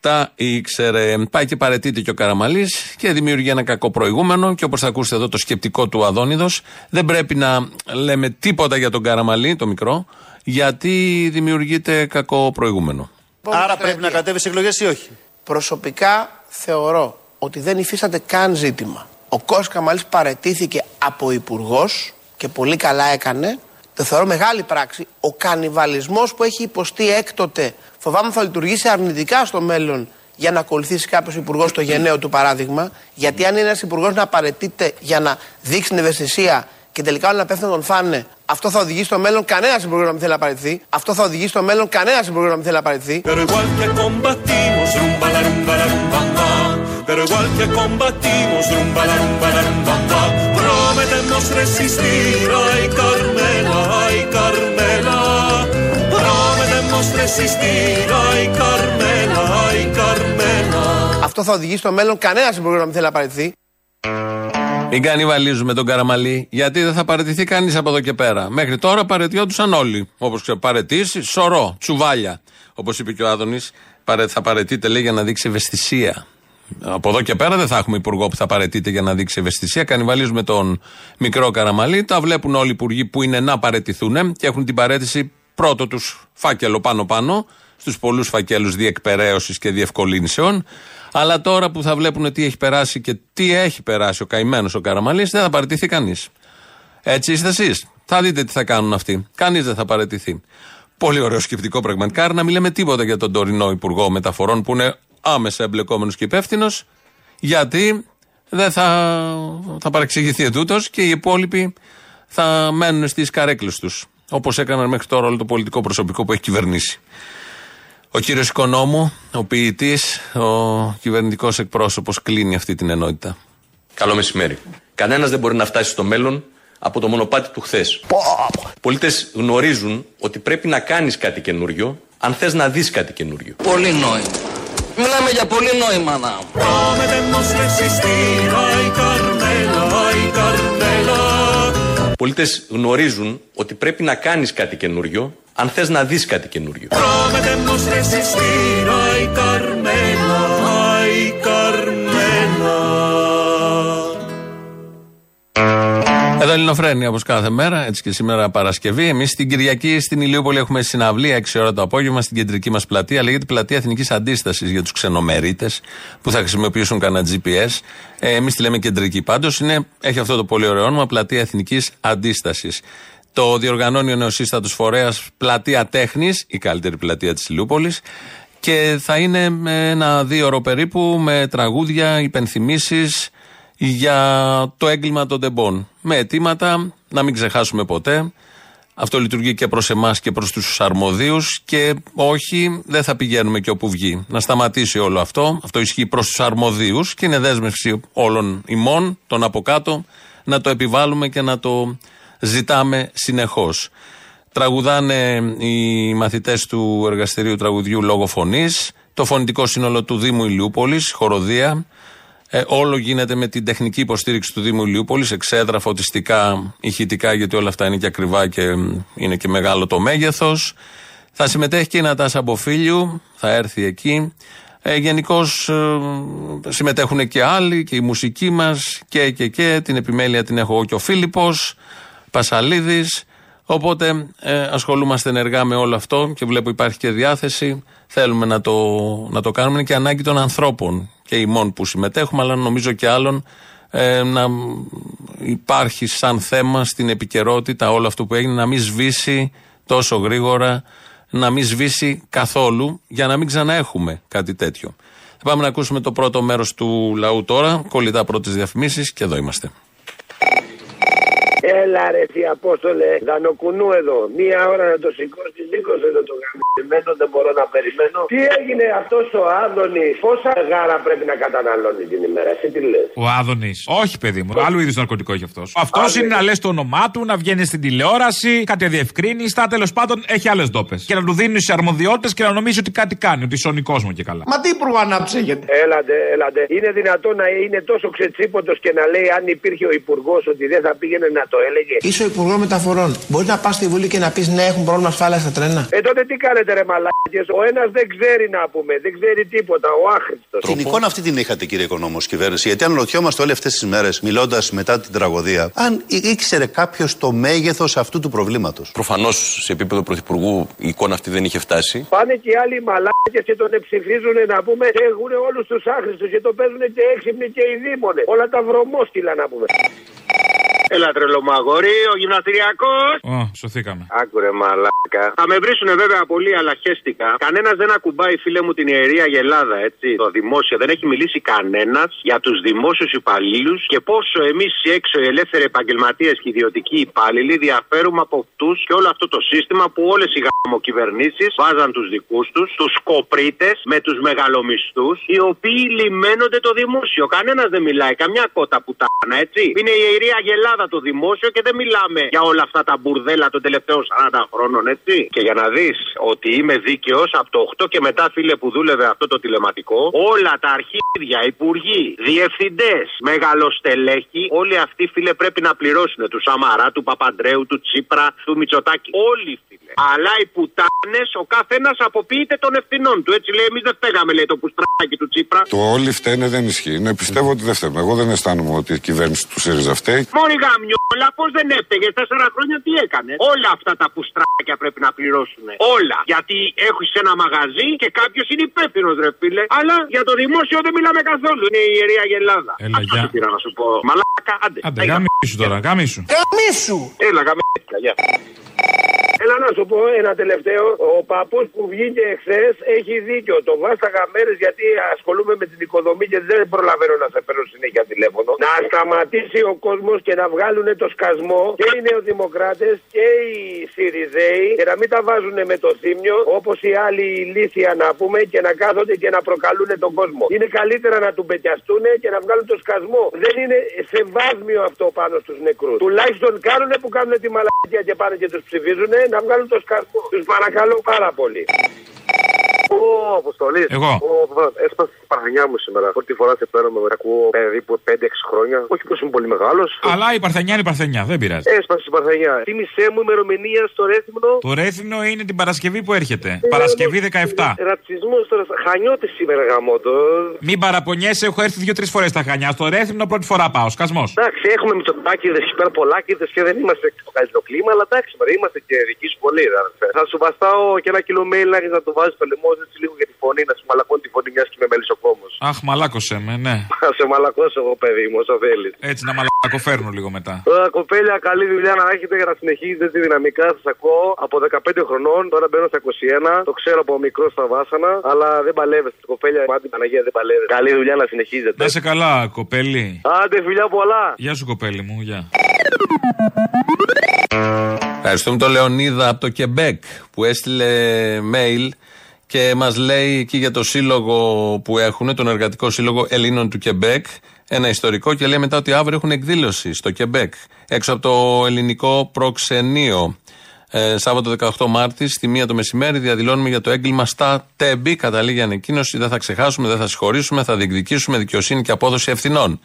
τα ήξερε. Πάει και παρετείται και ο Καραμαλής και δημιουργεί ένα κακό προηγούμενο. Και όπως θα ακούσετε εδώ το σκεπτικό του Αδόνιδος, δεν πρέπει να λέμε τίποτα για τον Καραμαλή, το μικρό, γιατί δημιουργείται κακό προηγούμενο. Άρα πρέπει να κατέβει σε εκλογές ή όχι; Προσωπικά θεωρώ ότι δεν υφίσταται καν ζήτημα. Ο Κώστας Καμαλής παρετήθηκε από υπουργός και πολύ καλά έκανε. Το θεωρώ μεγάλη πράξη. Ο κανιβαλισμός που έχει υποστεί έκτοτε φοβάμαι θα λειτουργήσει αρνητικά στο μέλλον για να ακολουθήσει κάποιος υπουργός το γενναίο του παράδειγμα. Γιατί αν είναι ένας υπουργός να παρετείται για να δείξει την ευαισθησία και τελικά όλοι να πέφτουν να τον φάνε, αυτό θα οδηγήσει στο μέλλον κανένας υπουργός να μην θέλει να παρετηθεί. Αυτό θα οδηγήσει στο μέλλον κανένας υπουργός να μην θέλει να παρετηθεί. Pero igual que combatimos, rumba la rumba la rumba pa. Pero igual que combatimos, rumba la rumba la rumba pa. Prometemos resistir, ay Carmela, ay Carmela. Prometemos resistir, ay Carmela, ay Carmela. Αυτό θα οδηγήσει στο μέλλον κανένας υπουργό να μην θέλει να παρετηθεί. Μην κανιβαλίζουμε τον Καραμαλή, γιατί δεν θα παρετηθεί κανείς από εδώ και πέρα. Μέχρι τώρα παρετιόντουσαν όλοι. Όπως ξέρω, παρετήσει, σωρό, τσουβάλια. Όπως είπε και ο Άδωνης, θα παρετείται λέει για να δείξει ευαισθησία. Από εδώ και πέρα δεν θα έχουμε υπουργό που θα παρετείται για να δείξει ευαισθησία. Κανιβαλίζουμε τον μικρό Καραμαλή. Τα βλέπουν όλοι οι υπουργοί που είναι να παρετηθούν και έχουν την παρέτηση πρώτο τους φάκελο πάνω-πάνω, στους πολλούς φακέλους διεκπαιρέωσης και διευκολύνσεων. Αλλά τώρα που θα βλέπουν τι έχει περάσει και τι έχει περάσει ο καημένος ο Καραμαλής, δεν θα παραιτηθεί κανείς. Έτσι είστε εσείς. Θα δείτε τι θα κάνουν αυτοί. Κανείς δεν θα παραιτηθεί. Πολύ ωραίο σκεπτικό πραγματικά. Άρα να μην λέμε τίποτα για τον τωρινό Υπουργό Μεταφορών που είναι άμεσα εμπλεκόμενος και υπεύθυνος, γιατί δεν θα, θα παρεξηγηθεί ετούτος και οι υπόλοιποι θα μένουν στις καρέκλες τους. Όπως έκαναν μέχρι τώρα όλο το πολιτικό προσωπικό που έχει κυβερνήσει. Ο κύριος Οικονόμου, ο ποιητής, ο κυβερνητικός εκπρόσωπος, κλείνει αυτή την ενότητα. Καλό μεσημέρι. Κανένας δεν μπορεί να φτάσει στο μέλλον από το μονοπάτι του χθες. Οι πολίτες γνωρίζουν ότι πρέπει να κάνεις κάτι καινούριο αν θες να δεις κάτι καινούριο. Πολύ νόημα. Μιλάμε για πολύ νόημα να. Prometemos resistir, ay Carmela, ay Carmela. Οι πολίτες γνωρίζουν ότι πρέπει να κάνεις κάτι καινούριο αν θες να δεις κάτι καινούριο. Εδώ Ελληνοφρένια όπως κάθε μέρα, έτσι και σήμερα Παρασκευή. Εμείς στην Κυριακή στην Ηλίουπολη έχουμε συναυλία 6 ώρα το απόγευμα στην κεντρική μας πλατεία. Λέγεται Πλατεία Εθνικής Αντίστασης για τους ξενομερίτες που θα χρησιμοποιήσουν κανένα GPS. Ε, Εμείς τη λέμε κεντρική πάντως. Έχει αυτό το πολύ ωραίο όνομα Πλατεία Εθνικής Αντίστασης. Το διοργανώνει ο νεοσύστατο φορέας Πλατεία Τέχνης, η καλύτερη πλατεία της Ηλιούπολης. Και θα είναι με ένα δύο ώρο περίπου με τραγούδια, υπενθυμίσεις για το έγκλημα των τεμπών. Με αιτήματα να μην ξεχάσουμε ποτέ. Αυτό λειτουργεί και προς εμάς και προς τους αρμοδίους. Και όχι, δεν θα πηγαίνουμε και όπου βγει. Να σταματήσει όλο αυτό. Αυτό ισχύει προς τους αρμοδίους και είναι δέσμευση όλων ημών, των από κάτω, να το επιβάλλουμε και να το ζητάμε συνεχώς. Τραγουδάνε οι μαθητές του εργαστηρίου τραγουδιού λόγω φωνής, το φωνητικό σύνολο του Δήμου Ηλιούπολης, χοροδία. Ε, όλο γίνεται με την τεχνική υποστήριξη του Δήμου Ηλιούπολης, εξέδρα, φωτιστικά, ηχητικά, γιατί όλα αυτά είναι και ακριβά και είναι και μεγάλο το μέγεθος. Θα συμμετέχει και η Νατάσα Μποφίλιου, θα έρθει εκεί. Ε, Γενικώς ε, συμμετέχουν και άλλοι και η μουσική μας και, και, και. Την επιμέλεια την έχω εγώ και ο Φίλιππος Πασαλίδης. Οπότε ε, ασχολούμαστε ενεργά με όλο αυτό και βλέπω υπάρχει και διάθεση. Θέλουμε να το, να το κάνουμε. Είναι και ανάγκη των ανθρώπων και ημών που συμμετέχουμε, αλλά νομίζω και άλλων ε, να υπάρχει σαν θέμα στην επικαιρότητα όλο αυτό που έγινε, να μην σβήσει τόσο γρήγορα να μην σβήσει καθόλου για να μην ξαναέχουμε κάτι τέτοιο. Θα πάμε να ακούσουμε το πρώτο μέρος του λαού τώρα. Κολλητά πρώτε διαφημίσει και εδώ είμαστε. Έλα ρε τι Απόστολε, δανοκουνού εδώ. Μία ώρα να το σηκώσεις, σήκωσε εδώ το γαμμένο, δεν μπορώ να περιμένω. Τι έγινε αυτός ο Άδωνης, πόσα γάρα πρέπει να καταναλώνεις την ημέρα, εσύ τι λες; Ο Άδωνης. Όχι, παιδί μου. Άλλου είδους ναρκωτικό έχει αυτός. Αυτός είναι να λες το όνομά του, να βγαίνει στην τηλεόραση, κάτι διευκρίνηστα, τέλος πάντων έχει άλλες ντόπες. Και να του δίνεις σε αρμοδιότητες και να νομίζεις ότι κάτι κάνει, ότι σώνει κόσμο και καλά. Μα τι υπουργό αναψύγεται. Έλατε, έλατε. Είναι δυνατόν να είναι τόσο ξετσίποτος και να λέει αν υπήρχε ο υπουργός ότι δεν θα πήγαινε να το έλεγε. Είσαι ο Υπουργός Μεταφορών. Μπορεί να πας στη Βουλή και να πεις ναι, έχουν πρόβλημα ασφάλειας στα τρένα. Ε, τότε τι κάνετε ρε μαλάκες; Ο ένας δεν ξέρει να πούμε, δεν ξέρει τίποτα, ο άχρηστος. Την εικόνα αυτή την είχατε κύριε Οικονόμος κυβέρνηση. Γιατί αναρωτιόμαστε όλες αυτές τις μέρες, μιλώντας μετά την τραγωδία, αν ήξερε κάποιος το μέγεθος αυτού του προβλήματος; Προφανώς σε επίπεδο πρωθυπουργού η εικόνα αυτή δεν είχε φτάσει. Πάνε και οι άλλοι μαλάκες και τον ψηφίζουν να πούμε και έχουν όλους τους άχρηστους και το παίζουν και έξυπνοι και οι δίμονες. Όλα τα βρωμόσκυλα να πούμε. Έλα τρελό μου αγόρι, ο γυμναστηριακός. Ω, σωθήκαμε. Άκουρε μαλάκα. Θα με βρίσουνε βέβαια πολύ, αλλά χέστηκα. Κανένας δεν ακουμπάει, φίλε μου, την ιερία γελάδα, έτσι. Το δημόσιο δεν έχει μιλήσει κανένας για τους δημόσιους υπαλλήλους και πόσο εμείς έξω οι ελεύθεροι επαγγελματίες και ιδιωτικοί υπάλληλοι διαφέρουμε από αυτούς και όλο αυτό το σύστημα που όλες οι γαμοκυβερνήσεις βάζαν τους δικούς τους, τους σκοπρίτε με τους μεγαλομισθούς, οι οποίοι λιμένονται το δημόσιο. Κανένας δεν μιλάει, καμιά κότα που έτσι. Είναι η ιερία γελάδα το δημόσιο και δεν μιλάμε για όλα αυτά τα μπουρδέλα των τελευταίων 40 χρόνων, έτσι. Και για να δεις ότι είμαι δίκαιος, από το 8 και μετά, φίλε που δούλευε αυτό το τηλεματικό, όλα τα αρχίδια, υπουργοί, διευθυντές, μεγαλοστελέχοι, όλοι αυτοί, φίλε, πρέπει να πληρώσουν του Σαμαρά, του Παπαντρέου, του Τσίπρα, του Μητσοτάκη. Όλοι, φίλε. Αλλά οι πουτάνες, ο καθένας αποποιείται των ευθυνών του. Έτσι λέει, εμείς δεν φταίγαμε, λέει το πουστράκι του Τσίπρα. Το όλοι φταίνε δεν ισχύει. Ναι, πιστεύω ότι δεν φταίμε. Εγώ δεν αισθάνομαι ότι η κυβέρνηση του ΣΥΡΙΖΑ φταίει. Μόνη γαμιόλα, πώ δεν έφταιγε. Τέσσερα χρόνια τι έκανε; Όλα αυτά τα πουστράκια πρέπει να πληρώσουν. Όλα. Γιατί έχεις ένα μαγαζί και κάποιος είναι υπεύθυνος, ρε φίλε. Αλλά για το δημόσιο δεν μιλάμε καθόλου. Είναι η ιερία γελάδα. Έλα, Αυτό γεια. σου πήρα να σου πω. Μαλάκα, άντε. Άντε, γάμισου τώρα, γάμισου. Καμίσου! Έλα, γαμίσου. Γεια. Έλα να σου πω ένα τελευταίο. Ο παππούς που βγήκε εχθές έχει δίκιο. Το βάσταγα μέρες γιατί ασχολούμαι με την οικοδομή και δεν προλαβαίνω να σε παίρνω συνέχεια τηλέφωνο. Να σταματήσει ο κόσμος και να βγάλουν το σκασμό και οι νεοδημοκράτες και οι Σιριζέοι και να μην τα βάζουν με το θύμιο όπως οι άλλοι ηλίθια να πούμε και να κάθονται και να προκαλούν τον κόσμο. Είναι καλύτερα να του πετιαστούν και να βγάλουν το σκασμό. Δεν είναι σεβάσμιο αυτό πάνω στους νεκρούς. Τουλάχιστον κάνουν που κάνουν τη μαλακία και πάνε και τους ψηφίζουν να βγάλουν το σκασμό. Τους παρακαλώ πάρα πολύ. Ο Αποστολή. Εγώ. Έσπασε τη παρθενιά μου σήμερα. Πρώτη φορά σε παίρνω με ακούω περίπου 5-6 χρόνια. Όχι πως είμαι πολύ μεγάλος. Αλλά η Παρθενιά είναι η Παρθενιά, δεν πειράζει. Έσπασε την παρθενιά. Τίμησέ μου ημερομηνία στο ρέθυμνο. Το ρέθυμνο είναι την Παρασκευή που έρχεται. Παρασκευή 17. Ρατσισμός τώρα. Χανιώτη σήμερα γαμότο. Μην παραπονιέσαι, έχω έρθει δύο-τρεις φορές στα χανιά. Στο ρέθυμνο πρώτη φορά πάω, σκασμός. Εντάξει, έχουμε μυτσοτάκιδες εκεί πέρα πολλάκιδε και δεν είμαστε στο καλύτερο κλίμα, αλλά εντάξει, μωρέ, είμαστε και δικοί σου πολύ. ρε, αδερφέ. Θα σου βαστάω και ένα κιλό mail να έχεις να το βάζεις στο λαιμό έτσι λίγο για τη φωνή, να σου μαλακώνει τη φωνή μιας και με μελισσοκόμο. Αχ, μαλάκωσε με, ναι. Θα σε μαλακώσω εγώ, παιδί μου, όσο θέλεις. Έτσι να μαλακοφέρνω λίγο μετά. Τώρα, κοπέλια, καλή δουλειά να έχετε για να συνεχίζετε τη δυναμικά. Σας ακούω από 15 χρονών, τώρα μπαίνω στα 21. Το ξέρω από μικρό στα βάσανα, αλλά δεν παλεύεστε. Κοπέλια, μάτι Παναγία δεν παλεύετε. Καλή δουλειά να συνεχίζετε. Να σε καλά, κοπέλη. Άντε, φιλιά πολλά. Γεια σου, κοπέλη μου, γεια. Ευχαριστούμε τον Λεωνίδα από το Κεμπέκ που έστειλε mail και μας λέει εκεί για το σύλλογο που έχουν, τον Εργατικό Σύλλογο Ελλήνων του Κεμπέκ, ένα ιστορικό και λέει μετά ότι αύριο έχουν εκδήλωση στο Κεμπέκ, έξω από το ελληνικό προξενείο. Ε, Σάββατο 18 Μάρτης, στη μία το μεσημέρι, διαδηλώνουμε για το έγκλημα στα Τέμπη. Καταλήγει ανακοίνωση, δεν θα ξεχάσουμε, δεν θα συγχωρήσουμε, θα διεκδικήσουμε δικαιοσύνη και απόδοση ευθυνών.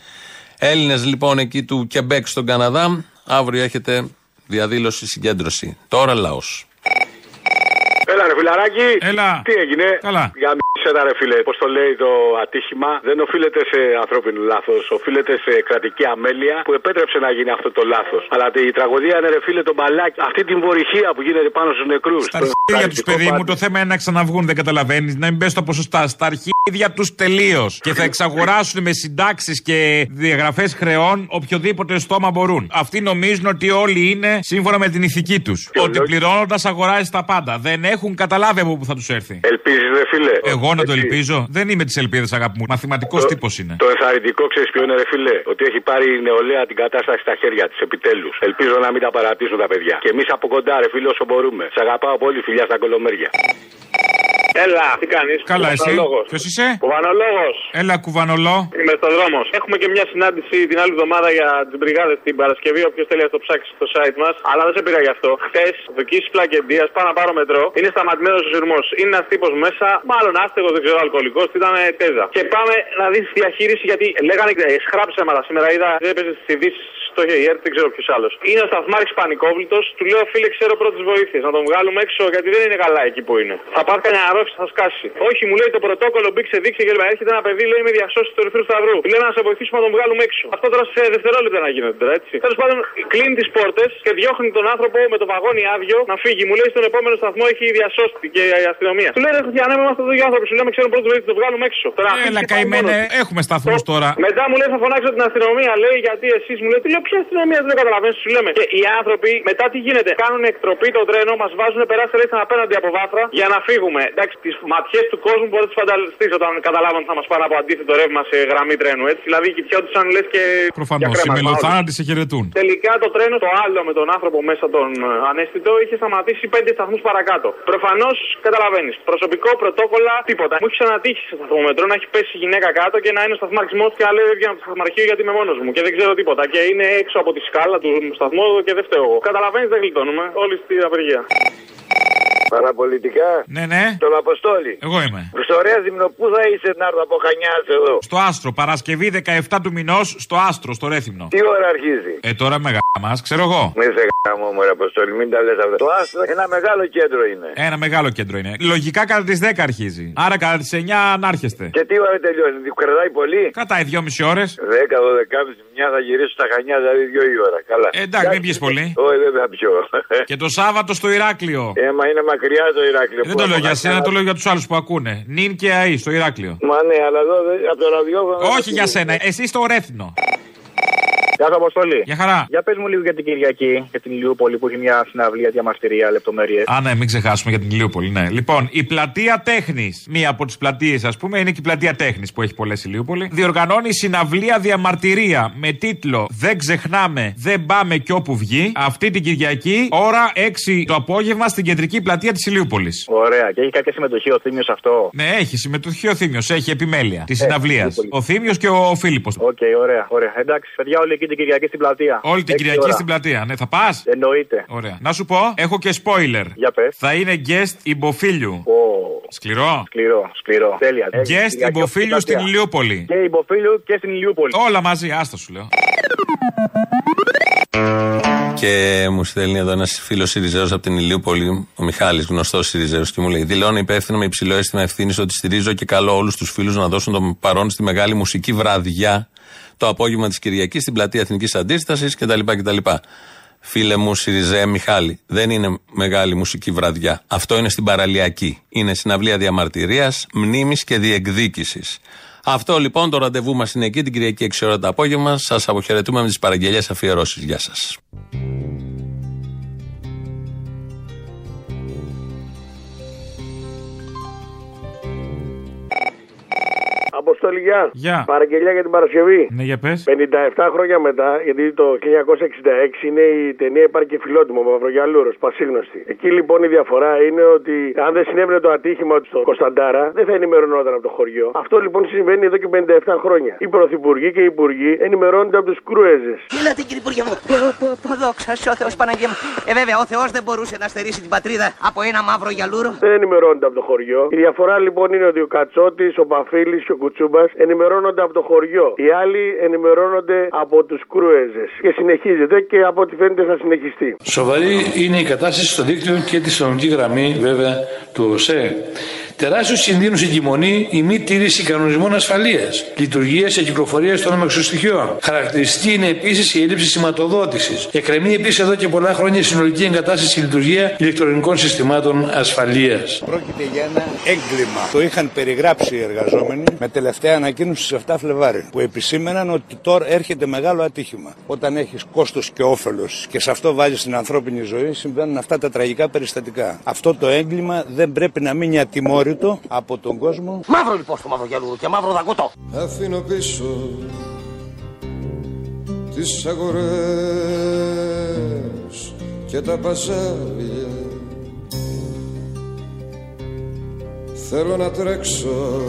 Έλληνες λοιπόν εκεί του Κεμπέκ στον Καναδά, αύριο έχετε διαδήλωση, συγκέντρωση. Τώρα λαός. Έλα, ρε φιλαράκι. Έλα. Τι έγινε; Καλά. Για μισέτα, ρε φίλε. Πώς το λέει το ατύχημα. Δεν οφείλεται σε ανθρώπινο λάθος. Οφείλεται σε κρατική αμέλεια που επέτρεψε να γίνει αυτό το λάθος. Αλλά η τραγωδία είναι, ρε φίλε, το μπαλάκι. Αυτή την βορυχία που γίνεται πάνω στους νεκρούς. Στα αρχίδια τους, παιδί μου, το θέμα είναι να ξαναβγούν, δεν καταλαβαίνεις. Να μην πες τα ποσοστά. Στα αρχίδια ίδια τους τελείως. Και θα εξαγοράσουν με συντάξεις και διαγραφές χρεών οποιοδήποτε στόμα μπορούν. Αυτοί νομίζουν ότι όλοι είναι σύμφωνα με την ηθική τους. Ότι πληρώνοντας αγοράζει τα πάντα. Δεν έχουν καταλάβει από πού θα τους έρθει. Ελπίζεις, ρε φίλε; Εγώ να το Εσύ. ελπίζω. Δεν είμαι της ελπίδας, αγάπη μου. Μαθηματικός τύπος είναι. Το ενθαρρυντικό ξέρεις ποιο είναι, ρε φίλε; Ότι έχει πάρει η νεολαία την κατάσταση στα χέρια της, επιτέλους. Ελπίζω να μην τα παρατήσουν τα παιδιά. Και εμείς από κοντά, ρε φίλε, όσο μπορούμε. Σε αγαπάω πολύ, φιλιά στα κολομέρια. Έλα, τι κάνεις; Καλά, εσύ; Ποιος είσαι; Κουβανολόγος. Έλα, κουβανολό. Είμαι στο δρόμο. Έχουμε και μια συνάντηση την άλλη εβδομάδα για τις μπριγάδες την Παρασκευή. Όποιος θέλει να το ψάξει στο site μας. Αλλά δεν σε πήρα γι' αυτό. Χθες, δοκίσει πλακεντία, πάω να πάρω μετρό. Είναι σταματημένος ο σειρμό. Είναι ένας τύπος μέσα, μάλλον άστεγος, δεν ξέρω, αλκοολικός. Ήταν τέζα. Και πάμε να δεις τη διαχείριση γιατί λέγανε ε, σχράψεματα σήμερα. Είδα, δεν έπαιζε στις ειδήσεις στο ΕΡΤ, δεν ξέρω ποιος άλλος. Είναι ο σταθμάρχης πανικόβλητος. Του λέω, φίλε, ξέρω πρώτε βοήθειε. Να τον βγάλουμε έξω γιατί δεν είναι καλά εκεί που είναι. Θα πάρει κανένα αρρώστια, θα σκάσει. Όχι, μου λέει το πρωτόκολλο μπήξε, δείξε και λέει, έρχεται ένα παιδί, λέει με διασώσει του Ερυθρού Σταυρού. Του λέει να σε βοηθήσουμε να τον βγάλουμε έξω. Αυτό τώρα σε δευτερόλεπτα να γίνεται τώρα, έτσι. Τέλος πάντων, κλείνει τις πόρτες και διώχνει τον άνθρωπο με το βαγόνι άδειο να φύγει. Μου λέει στον επόμενο σταθμό έχει διασώστη και η αστυνομία. Του λέει, ρε Χριστιανέ, είμαστε εδώ οι άνθρωποι. Σου λέμε, ξέρουμε πρώτε βοήθειε, το βγάλουμε έξω. Τώρα, Έλα, αφήσει και πάει καημένε, μόνος. έχουμε σταθμούς τώρα. Μετά μου λέει θα φωνάξω την αστυνομία, λέει γιατί εσείς μου λέτε. Λέω ποια αστυνομία δεν καταλαβαίνεις, σου λέμε. Και οι άνθρωποι μετά τι γίνεται. Κάνουν εκτροπή το τρένο, μας βάζουν περάστε λέει απέναντι από βάθρα για να φύγουμε. Εντάξει, τις ματιές του κόσμου μπορείς να τις φανταστείς όταν καταλάβουν ότι θα μας πάνε από αντίθετο ρεύμα σε γραμμή τρένου. Έτσι, δηλαδή κοιτιόντουσαν λες και. Προφανώς. για Οι κρέμα, μελοθάνατοι σε χαιρετούν. Τελικά το τρένο, το άλλο με τον άνθρωπο μέσα τον ε, ανέστητο, είχε σταματήσει πέντε σταθμούς παρακάτω. Προφανώς καταλαβαίνεις. Προσωπικό, πρωτόκολλα, τίποτα. Μου έχει ξανατύχει σε σταθμομετρό να έχει πέσει η γυναίκα κάτω και να είναι ο σταθμαρχισμός και να λέει δεν βγαίνω από το σταθμαρχείο γιατί είμαι μόνος μου και δεν ξέρω τίποτα. Και είναι έξω από τη σκάλα του σταθμού και δεν φταίω εγώ. Καταλαβαίνεις, δεν γλιτώνουμε. Όλοι στην απεργία. Παραπολιτικά. Ναι, ναι. Τον Αποστόλη. Εγώ είμαι. Χριστορέα Δήμνο, πού θα είσαι να έρθω από Χανιάς εδώ; Στο άστρο, Παρασκευή 17 του μηνός, στο άστρο, στο Ρέθυμνο. Τι ώρα αρχίζει; Ε, τώρα με μας, ξέρω εγώ. Μη σε γάμο μου, ρε Αποστόλη, μην τα λες αυτά. Το άστρο ένα μεγάλο κέντρο είναι. Ένα μεγάλο κέντρο είναι. Λογικά κατά τις 10 αρχίζει. Άρα κατά τις 9 ανάρχεστε. Και τι ώρα τελειώσει, κρατάει πολύ; Κρατάει 2,5 ώρες. 10, 12, μια θα γυρίσω στα Χανιά, δηλαδή 2 η ώρα. Καλά. Ε, εντάξει, μην πιει πολύ. Όχι, δεν θα πιω. Και το Σάββατο στο Ηράκλειο. Ε, μα είναι μακριά το Ηράκλειο. Δεν το λέω για σένα, το λέω για τους άλλους που ακούνε. Νιν και ΑΗ στο Ηράκλειο. Μα ναι, αλλά εδώ δεν- από το ραδιόφωνο. Όχι για σένα, εσύ στο Ρέθυμνο. Γεια σα, Αποστολή. Για χαρά. Για πες μου λίγο για την Κυριακή και την Ηλιούπολη που έχει μια συναυλία διαμαρτυρία, λεπτομέρειες. Α, ναι, μην ξεχάσουμε για την Ηλιούπολη. Ναι. Λοιπόν, η πλατεία τέχνης, μία από τις πλατείες, ας πούμε, είναι και η πλατεία τέχνης που έχει πολλές Ηλιούπολη. Διοργανώνει συναυλία διαμαρτυρία με τίτλο Δεν ξεχνάμε, δεν πάμε κι όπου βγει. Αυτή την Κυριακή, ώρα 6 το απόγευμα στην κεντρική πλατεία της Ηλιούπολης. Ωραία. Και έχει κάποια συμμετοχή ο Θύμιος αυτό; Ναι, έχει συμμετοχή ο Θύμιος, έχει επιμέλεια της συναυλίας. Ηλιούπολη. Ο Θύμιος και ο Φίλιππος. Οκ, ωραία, ωραία. Εντάξει, παιδιά, όλοι εκεί την Κυριακή στην πλατεία. Όλη την Έξι Κυριακή ώρα. στην πλατεία. Ναι, θα πας; Εννοείται. Ωραία. Να σου πω, έχω και spoiler. Για πες. Θα είναι guest υποφίλιου. Σκληρό; Σκληρό, σκληρό. Τέλεια. Guest Κυριακή υποφίλιου στην πλατεία. Ηλιούπολη. Και υποφίλου και στην Ηλιούπολη. Όλα μαζί, άστα σου λέω. Και μου στέλνει εδώ ένας φίλος Σιριζέος από την Ηλιούπολη, ο Μιχάλης, γνωστός Σιριζέος, και μου λέει: Δηλώνω υπεύθυνο με υψηλό αίσθημα ευθύνης ότι στηρίζω και καλώ όλους τους φίλους να δώσουν τον παρόν στη μεγάλη μουσική βραδιά το απόγευμα της Κυριακής στην πλατεία Εθνικής Αντίστασης κτλ. κτλ. Φίλε μου, Σιριζέ Μιχάλη, δεν είναι μεγάλη μουσική βραδιά. Αυτό είναι στην παραλιακή. Είναι συναυλία διαμαρτυρίας, μνήμης και διεκδίκησης. Αυτό λοιπόν το ραντεβού μας είναι εκεί την Κυριακή 6 ώρα το απόγευμα. Σας αποχαιρετούμε με τις παραγγελίε αφιερώσεις. Γεια σας. Αποστόλη, γεια. Γεια. Παραγγελιά για την Παρασκευή. Ναι, για πες. 57 χρόνια μετά, γιατί το 1966 είναι η ταινία Υπάρχει και φιλότιμο Μαυρογιαλούρο, πασίγνωστη. Εκεί λοιπόν η διαφορά είναι ότι αν δεν συνέβαινε το ατύχημα στο Κωνσταντάρα, δεν θα ενημερωνόταν από το χωριό. Αυτό λοιπόν συμβαίνει εδώ και 57 χρόνια. Οι πρωθυπουργοί και οι υπουργοί ενημερώνονται από τους κρούεζες. Ελάτε κύριε Υπουργέ μου. Ποδόξα σε ο Θεός Παναγία μου. Ε βέβαια ο Θεός δεν μπορούσε να στερήσει την πατρίδα από ένα μαύρο γιαλούρο. Δεν ενημερώνονται από το χωριό. Η διαφορά λοιπόν είναι ότι ο Κατσότης, ο Παφίλης και ο Κουτσούμπας ενημερώνονται από το χωριό. Οι άλλοι ενημερώνονται από τους κρούεζες. Και συνεχίζεται και από ό,τι φαίνεται θα συνεχιστεί. Σοβαρή είναι η κατάσταση στο δίκτυο και τη συνολική γραμμή βέβαια του ΟΣΕ. Τεράστιου κινδύνου εγκυμονεί η μη τήρηση κανονισμών ασφαλείας, λειτουργίας και κυκλοφορίας των αμαξοστοιχείων. Χαρακτηριστική είναι επίσης η έλλειψη σηματοδότησης. Εκκρεμεί επίσης εδώ και πολλά χρόνια η συνολική εγκατάσταση και λειτουργία ηλεκτρονικών συστημάτων ασφαλείας. Πρόκειται για ένα έγκλημα. Το είχαν περιγράψει οι εργαζόμενοι με τελευταία ανακοίνωση στις 7 Φλεβάρι που επισήμεναν ότι τώρα έρχεται μεγάλο ατύχημα. Όταν έχεις κόστος και όφελος και σε αυτό βάλει την ανθρώπινη ζωή συμβαίνουν αυτά τα τραγικά περιστατικά. Αυτό το έγκλημα δεν πρέπει να μείνει ατιμόρυτο από τον κόσμο. Μαύρο λοιπόν στο μαύρο γυαλούδο και μαύρο δαγκωτό. Αφήνω πίσω τις αγορές και τα παζάρια Θέλω να τρέξω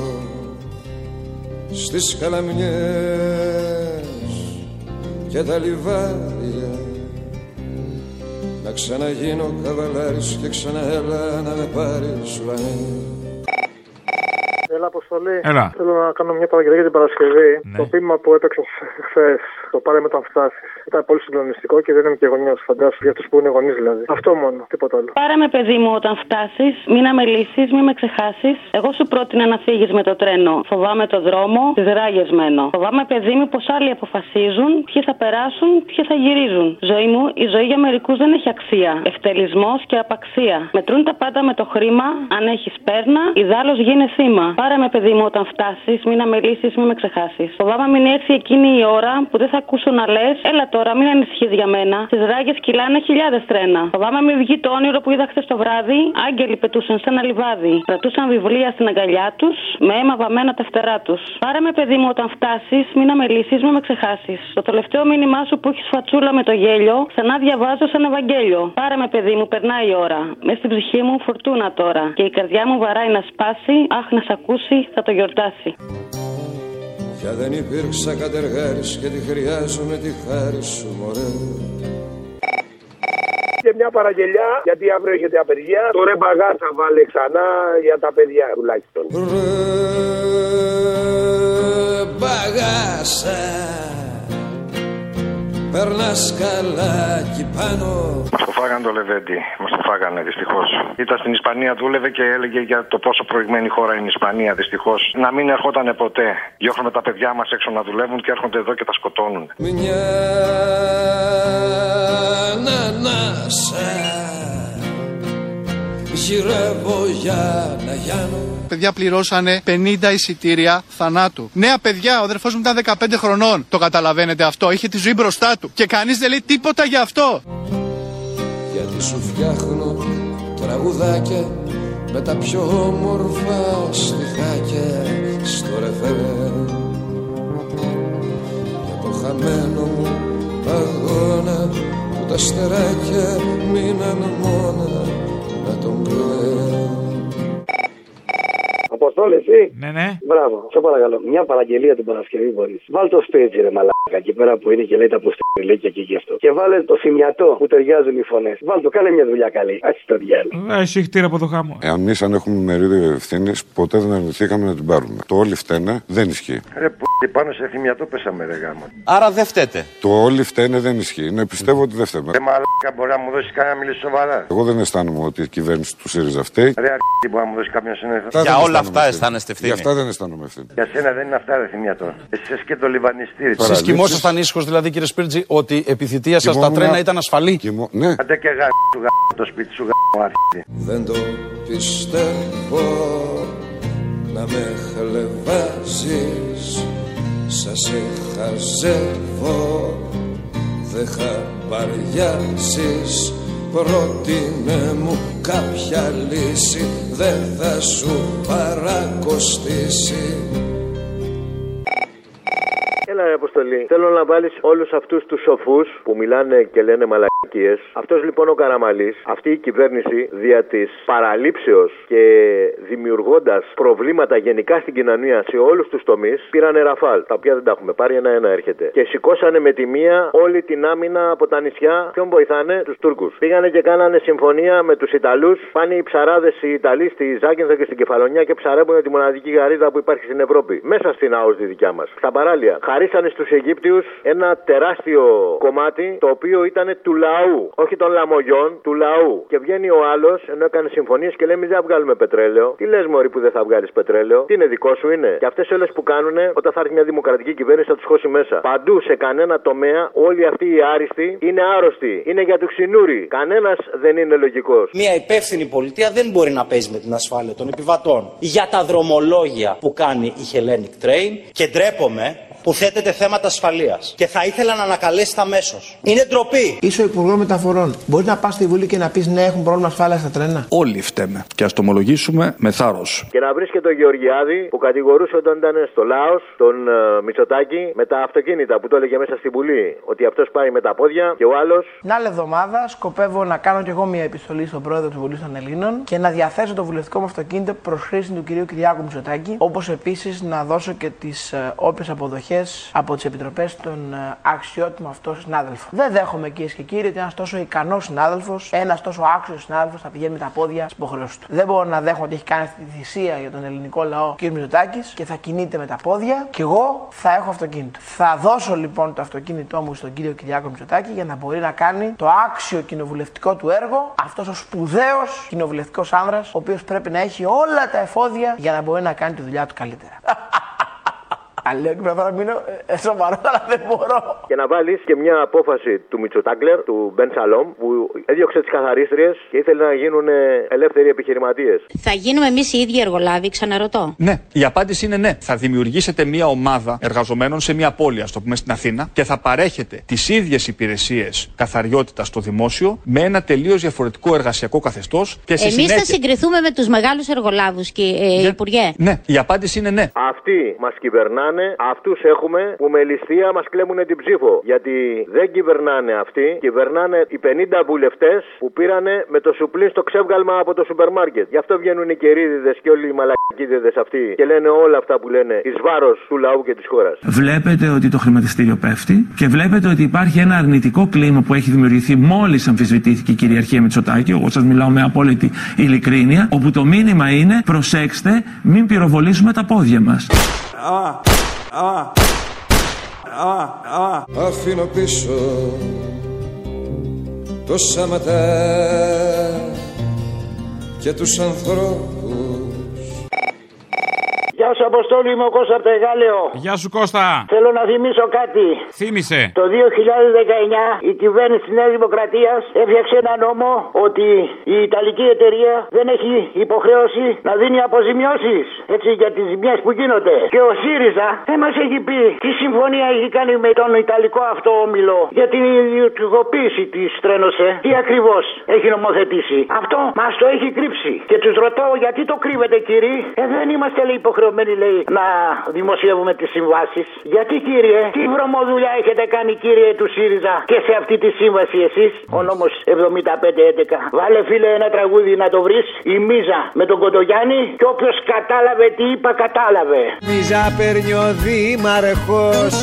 στις καλαμιές και τα λιβάδια να ξαναγίνω καβαλάρης και ξαναέλα να με πάρεις βανί Έλα, Αποστολή. Έλα. Θέλω να κάνω μια παραγγελία για την Παρασκευή. Ναι. Το ποίημα που έπαιξα χθες, το πάρε με όταν φτάσεις. Ήταν πολύ συγκλονιστικό και δεν είμαι και γονιός. Φαντάσου για αυτούς που είναι γονείς δηλαδή. Αυτό μόνο, τίποτα άλλο. Πάρε με, παιδί μου, όταν φτάσεις, μην αμελήσεις, μην με ξεχάσεις. Εγώ σου πρότεινα να φύγεις με το τρένο. Φοβάμαι το δρόμο, τις ράγες μένω. Φοβάμαι, παιδί μου, πως άλλοι αποφασίζουν ποιοι θα περάσουν, ποιοι θα γυρίζουν. Ζωή μου, η ζωή για μερικούς δεν έχει αξία. Ευτελισμός και απαξία. Μετρούν τα πάντα με το χρήμα. Αν έχεις πέρνα, ιδάλω γίνε θύμα. Πάρε με, παιδί μου, όταν φτάσεις, μην αμελήσεις, μην με ξεχάσεις. Φοβάμαι μην έρθει εκείνη η ώρα που δεν θα ακούσω να λες, έλα τώρα, μην ανησυχείς για μένα. Τις ράγες κυλάνε χιλιάδες τρένα. Φοβάμαι μην βγει το όνειρο που είδα χθες το βράδυ. Άγγελοι πετούσαν σε ένα λιβάδι. Κρατούσαν βιβλία στην αγκαλιά τους, με αίμα βαμμένα τα φτερά τους. Πάρε με, παιδί μου, όταν φτάσεις, μην αμελήσεις, μην με ξεχάσεις. Το τελευταίο μήνυμά σου που έχεις φατσούλα με το γέλιο, ξανά διαβάζω σαν Ευαγγέλιο. Πάρε με, παιδί μου, περνάει η ώρα. Μες στην ψυχή μου φορτούνα τώρα. Και η καρδιά μου βαράει να σπάσει, αχ να σ' ακούσει, θα το γιορτάσει. Πια δεν υπήρξα κατεργάρης και τη χρειάζομαι τη χάρη σου μωρέ Και μια παραγγελιά, γιατί αύριο έχετε απεργία. Το ρε μπαγάσα βάλε ξανά για τα παιδιά τουλάχιστον. Ρε μπαγάσα Περνάς καλά εκεί πάνω Μας το φάγανε το Λεβέντι. Μας το φάγανε δυστυχώς. Ήταν στην Ισπανία, δούλευε και έλεγε για το πόσο προηγμένη χώρα είναι η Ισπανία. Δυστυχώς να μην ερχόταν ποτέ. Διώχνουμε τα παιδιά μας έξω να δουλεύουν και έρχονται εδώ και τα σκοτώνουν. Μιας ανανάσας Γυρεύω για να γιάνω Παιδιά πληρώσανε 50 εισιτήρια θανάτου. Νέα παιδιά, ο αδερφός μου ήταν 15 χρονών. Το καταλαβαίνετε αυτό. Είχε τη ζωή μπροστά του. Και κανείς δεν λέει τίποτα για αυτό. Γιατί σου φτιάχνω τραγουδάκια με τα πιο όμορφα στιχάκια στο ρεφερέ Για το χαμένο μου αγώνα που τα στεράκια μείναν μόνα να τον κλαίω Αποστόλη, εσύ. Ναι, ναι. Μπράβο, σε παρακαλώ. Μια παραγγελία την Παρασκευή μπορείς. Βάλ το stage ρε μαλάκα εκεί πέρα που είναι και λέει τα αποστολίκια και γι' αυτό. Και βάλε το θυμιατό που ταιριάζουν οι φωνές. Βάλ το, κάνε μια δουλειά καλή. Α το διάλογο. Ε, Εσύ χτύρα από το χάμο. Εάν εμείς αν έχουμε μερίδιο ευθύνης, ποτέ δεν αρνηθήκαμε να την πάρουμε. Το όλοι φταίνε δεν ισχύει. Ρε που πάνω σε θυμιατό πέσαμε ρε γάμο. Άρα δεν φταίτε. Το όλοι φταίνε δεν ισχύει. Ναι, πιστεύω ότι δεν φταίμε. Ρε μαλάκα μπορεί να μου δώσεις κανένα να μιλήσει σοβαρά; Εγώ δεν αισθάνομαι ότι η κυβέρνηση του ΣΥΡΙΖΑ φταίει. Ρε αρκετή μπορεί να μου δώσεις κάποια συνέχεια. Για όλα αυτά αισθάνεστε ευθύνη. Για αυτά δεν αισθάνομαι ευθύνη. Για σένα δεν είναι αυτά ρε θυμιατό. Εσύ και το λιβανιστήρι. Εσεί κοιμόσασταν ήσυχο δηλαδή, κύριε Σπίρτζη, ότι επί θητεία σα τα Κοιμόμουν- τρένα ήταν ασφαλή. Ναι. Άντε και γα σου γα το σπίτι σου γα αρχίδι. Δεν το πιστεύω να με χλεβάζεις Σας σε χαζεύω Δεν χαμπαριάζεις Πρότεινε μου κάποια λύση Δεν θα σου παρακοστήσει Έλα, ρε Αποστολή. Θέλω να βάλεις όλους αυτούς τους σοφούς που μιλάνε και λένε μαλακίες. Αυτός λοιπόν ο Καραμαλής, αυτή η κυβέρνηση δια της παραλήψεως και δημιουργώντας προβλήματα γενικά στην κοινωνία σε όλους τους τομείς, πήρανε ραφάλ. Τα οποία δεν τα έχουμε πάρει, ένα-ένα έρχεται. Και σηκώσανε με τη μία όλη την άμυνα από τα νησιά. Ποιον βοηθάνε, τους Τούρκους. Πήγανε και κάνανε συμφωνία με τους Ιταλούς. Πάνε οι ψαράδες οι Ιταλοί στη Ζάκυνθο και στην Κεφαλονιά και ψαρεύουν τη μοναδική γαρίδα που υπάρχει στην Ευρώπη. Μέσα στην ΑΟΣ τη δικιά μας. Στα παράλια. Χαρίσανε στους Αιγύπτιους ένα τεράστιο κομμάτι το οποίο ήταν του λαού λαού. Όχι των λαμογιών, του λαού. Και βγαίνει ο άλλος, ενώ έκανε συμφωνίες και λέει: Εμεί δεν θα βγάλουμε πετρέλαιο. Τι λες, Μωρή που δεν θα βγάλεις πετρέλαιο; Τι είναι δικό σου είναι; Και αυτές όλες που κάνουν, όταν θα έρθει μια δημοκρατική κυβέρνηση, θα τους χώσει μέσα. Παντού σε κανένα τομέα, όλοι αυτοί οι άριστοι είναι άρρωστοι. Είναι για τους ξυνούρι. Κανένας δεν είναι λογικός. Μια υπεύθυνη πολιτεία δεν μπορεί να παίζει με την ασφάλεια των επιβατών. Για τα δρομολόγια που κάνει η Hellenic Train και ντρέπομαι που θέτεται θέματα ασφαλείας. Και θα ήθελα να ανακαλέσετε αμέσω. Είναι ντροπή. Είσαι ο Υπουργός Μεταφορών. Μπορείς να πας στη Βουλή και να πεις ναι, έχουν πρόβλημα ασφάλεια στα τρένα. Όλοι φταίμε. Και ας το ομολογήσουμε με θάρρος. Και να βρει και τον Γεωργιάδη που κατηγορούσε όταν ήταν στο Λάος, τον uh, Μητσοτάκη, με τα αυτοκίνητα που το έλεγε μέσα στη Βουλή. Ότι αυτός πάει με τα πόδια και ο άλλο. Την άλλη εβδομάδα σκοπεύω να κάνω κι εγώ μια επιστολή στον πρόεδρο της Βουλής των Ελλήνων και να διαθέσω το βουλευτικό μου αυτοκίνητο προς χρήση του κυρίου Κυριάκου Μητσοτάκη. Όπως επίσης να δώσω και τις uh, όποιες αποδοχές από τις επιτροπές των ε, αξιότιμων αυτό συνάδελφων. Δεν δέχομαι κυρίες και κύριοι ότι ένας τόσο ικανός συνάδελφος, ένας τόσο άξιος συνάδελφος θα πηγαίνει με τα πόδια στις υποχρεώσεις του. Δεν μπορώ να δέχομαι ότι έχει κάνει αυτή τη θυσία για τον ελληνικό λαό κ. Μητσοτάκης και θα κινείται με τα πόδια και εγώ θα έχω αυτοκίνητο. Θα δώσω λοιπόν το αυτοκίνητό μου στον κύριο Κυριάκο Μητσοτάκη για να μπορεί να κάνει το άξιο κοινοβουλευτικό του έργο, αυτός ο σπουδαίος κοινοβουλευτικός άνδρας, ο οποίος πρέπει να έχει όλα τα εφόδια για να μπορεί να κάνει τη δουλειά του καλύτερα. [laughs] Λέω και πρέπει να μείνω ε, σοβαρό, αλλά δεν μπορώ. Και να βάλεις και μια απόφαση του Μητσοτάγκλερ, του Μπεν Σαλόμ, που έδιωξε τις καθαρίστριε και ήθελε να γίνουν ελεύθεροι επιχειρηματίες. Θα γίνουμε εμείς οι ίδιοι εργολάβοι, ξαναρωτώ. Ναι, η απάντηση είναι ναι. Θα δημιουργήσετε μια ομάδα εργαζομένων σε μια πόλη, ας το πούμε στην Αθήνα, και θα παρέχετε τις ίδιες υπηρεσίες καθαριότητας στο δημόσιο με ένα τελείως διαφορετικό εργασιακό καθεστώς. Εμείς συνέχεια... θα συγκριθούμε με τους μεγάλους εργολάβους, ε, Υπουργέ. Ναι, η απάντηση είναι ναι. Αυτοί μας κυβερνάνε κυβερνάνε, αυτούς έχουμε που με ληστεία μας κλέμουν την ψήφο. Γιατί δεν κυβερνάνε αυτοί, κυβερνάνε οι 50 βουλευτές που πήρανε με το σουπλίν στο ξεύγαλμα από το σούπερ μάρκετ. Γι' αυτό βγαίνουν οι κερίδιδες και όλοι οι μαλακίδιδες αυτοί και λένε όλα αυτά που λένε εις βάρος του λαού και της χώρας. Βλέπετε ότι το χρηματιστήριο πέφτει και βλέπετε ότι υπάρχει ένα αρνητικό κλίμα που έχει δημιουργηθεί μόλις αμφισβητήθηκε η κυριαρχία Μητσοτάκη. Εγώ σας μιλάω με απόλυτη ειλικρίνεια. Όπου το μήνυμα είναι προσέξτε, μην πυροβολήσουμε τα πόδια μας. Αφήνω πίσω το σαματά και τους ανθρώπους Γεια σου, Αποστόλη, είμαι ο Κώστας από το Εγάλεο. Γεια σου, Κώστα. Θέλω να θυμίσω κάτι. Θύμησε. Το 2019 η κυβέρνηση της Νέας Δημοκρατίας έφτιαξε ένα νόμο ότι η Ιταλική εταιρεία δεν έχει υποχρέωση να δίνει αποζημιώσεις έτσι για τις ζημιές που γίνονται. Και ο ΣΥΡΙΖΑ δεν μας έχει πει τι συμφωνία έχει κάνει με τον Ιταλικό αυτό όμιλο για την ιδιωτικοποίηση της Τρένωσε. Τι ακριβώς έχει νομοθετήσει. Αυτό μας το έχει κρύψει. Και τους ρωτάω γιατί το κρύβετε, κύριε. Ε, δεν είμαστε λέει υποχρεωμένοι λέει να δημοσιεύουμε τις συμβάσεις. Γιατί κύριε, τι βρωμοδουλειά έχετε κάνει κύριε του ΣΥΡΙΖΑ και σε αυτή τη σύμβαση εσείς, ο νόμος 7511. Βάλε φίλε ένα τραγούδι να το βρεις, η Μίζα με τον Κοντογιάννη και όποιος κατάλαβε τι είπα, κατάλαβε. Μίζα παίρνει ο Δήμαρχος,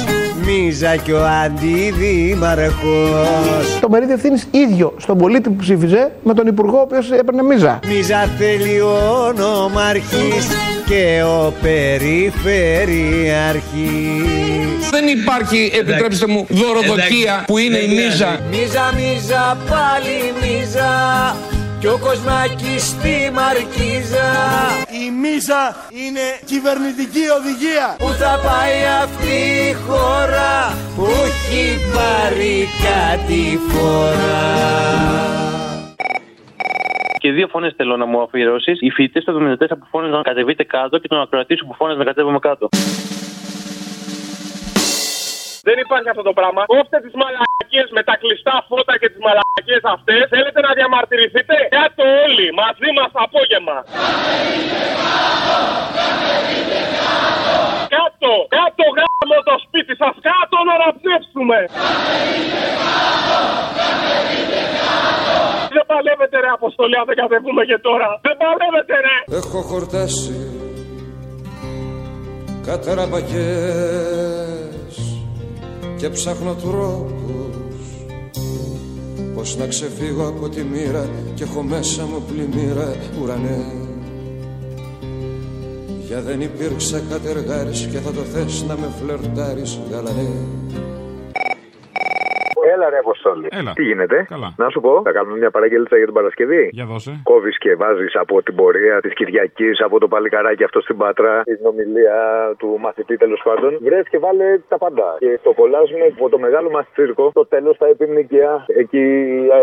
Μίζα και ο Αντιδήμαρχος. Το μερίδιο ευθύνης ίδιο στον πολίτη που ψήφιζε με τον υπουργό ο οποίος έπαιρνε Μίζα. Μίζα θέλει ο νομάρχης και ο περιφερειάρχης Δεν υπάρχει, επιτρέψτε μου, δωροδοκία που είναι η μίζα. Μίζα, μίζα, πάλι μίζα και ο Κοσμάκης στη Μαρκίζα Η μίζα είναι κυβερνητική οδηγία Πού θα πάει αυτή η χώρα που έχει πάρει κάτι φορά; Και δύο φωνές θέλω να μου αφιερώσεις. Οι φοιτητές του 74 που φώναζαν να κατεβείτε κάτω και τον ακροατή σου που φώναζε να κατέβουμε κάτω. Δεν υπάρχει αυτό το πράγμα. Κόφτε τις μαλακίες με τα κλειστά φώτα και τις μαλακίες αυτές. Θέλετε να διαμαρτυρηθείτε; Κάτω όλοι μαζί μας απόγευμα. Κάτω, κάτω γάμο το σπίτι σας. Κάτω να ραψεύσουμε. Δεν παλεύετε ρε Αποστολή αν δεν κατεβούμε και τώρα. Δεν παλεύετε ρε. Έχω χορτάσει καταραμπακές και ψάχνω τρόπους πως να ξεφύγω από τη μοίρα και έχω μέσα μου πλημμύρα ουρανέ. Για δεν υπήρξα κατεργάρης και θα το θες να με φλερτάρεις γαλανέ Έλα ρε Αποστόλη. Έλα. Τι γίνεται; Καλά. Να σου πω, θα κάνουμε μια παραγγελίτσα για την Παρασκευή; Για δώσε. Κόβεις και βάζεις από την πορεία της Κυριακής, από το παλικαράκι αυτό στην Πάτρα, την ομιλία του μαθητή τέλος πάντων. Βρες και βάλε τα πάντα. Και το κολλάζουμε από το μεγάλο μας τσίρκο. Το τέλος θα επιμνικία. Εκεί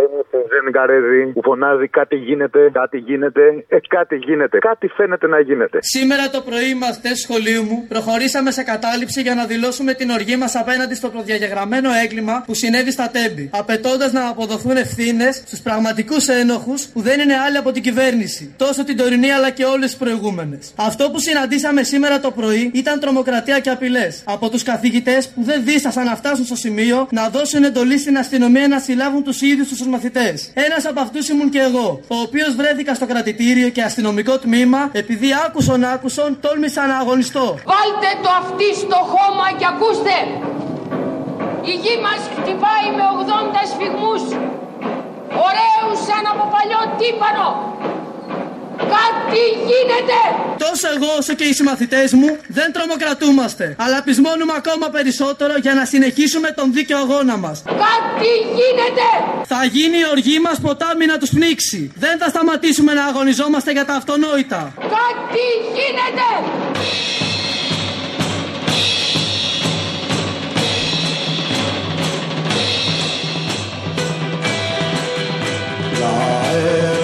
είναι στην Ζένη Καρέζη που φωνάζει κάτι γίνεται, κάτι γίνεται. Ε, κάτι γίνεται. Κάτι φαίνεται να γίνεται. Σήμερα το πρωί οι μαθητέ σχολείου μου προχωρήσαμε σε κατάληψη για να δηλώσουμε την οργή μας απέναντι στο προδιαγεγραμμένο έγκλημα που συνέβη στα Τέμπη, απαιτώντας να αποδοθούν ευθύνες στους πραγματικούς ένοχους που δεν είναι άλλοι από την κυβέρνηση, τόσο την τωρινή αλλά και όλες τις προηγούμενες. Αυτό που συναντήσαμε σήμερα το πρωί ήταν τρομοκρατία και απειλές από τους καθηγητές που δεν δίστασαν να φτάσουν στο σημείο να δώσουν εντολή στην αστυνομία να συλλάβουν τους ίδιους τους μαθητές. Ένας από αυτούς ήμουν και εγώ, ο οποίος βρέθηκα στο κρατητήριο και αστυνομικό τμήμα επειδή άκουσον άκουσον τόλμησα να αγωνιστώ. Βάλτε το αυτί στο χώμα και ακούστε. Η γη μας χτυπάει με 80 σφιγμούς. Ωραίους σαν από παλιό τύπανο. Κάτι γίνεται. Τόσο εγώ όσο και οι συμμαθητές μου δεν τρομοκρατούμαστε, αλλά πεισμώνουμε ακόμα περισσότερο για να συνεχίσουμε τον δίκαιο αγώνα μας. Κάτι γίνεται. Θα γίνει η οργή μας ποτάμι να τους πνίξει. Δεν θα σταματήσουμε να αγωνιζόμαστε για τα αυτονόητα. Κάτι γίνεται. Δεν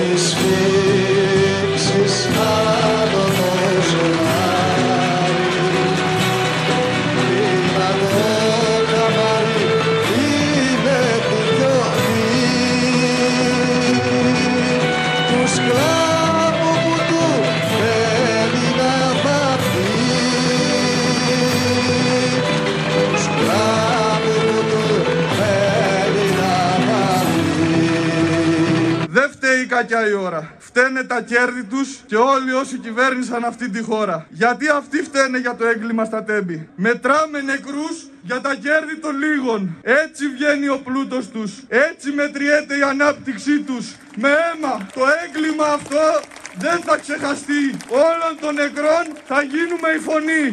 κακιά η ώρα. Φταίνε τα κέρδη τους και όλοι όσοι κυβέρνησαν αυτή τη χώρα. Γιατί αυτοί φταίνε για το έγκλημα στα τέμπη; Μετράμε νεκρούς για τα κέρδη των λίγων. Έτσι βγαίνει ο πλούτος τους, Έτσι μετριέται η ανάπτυξή τους. Με αίμα. Το έγκλημα αυτό δεν θα ξεχαστεί. Όλων των νεκρών θα γίνουμε η φωνή.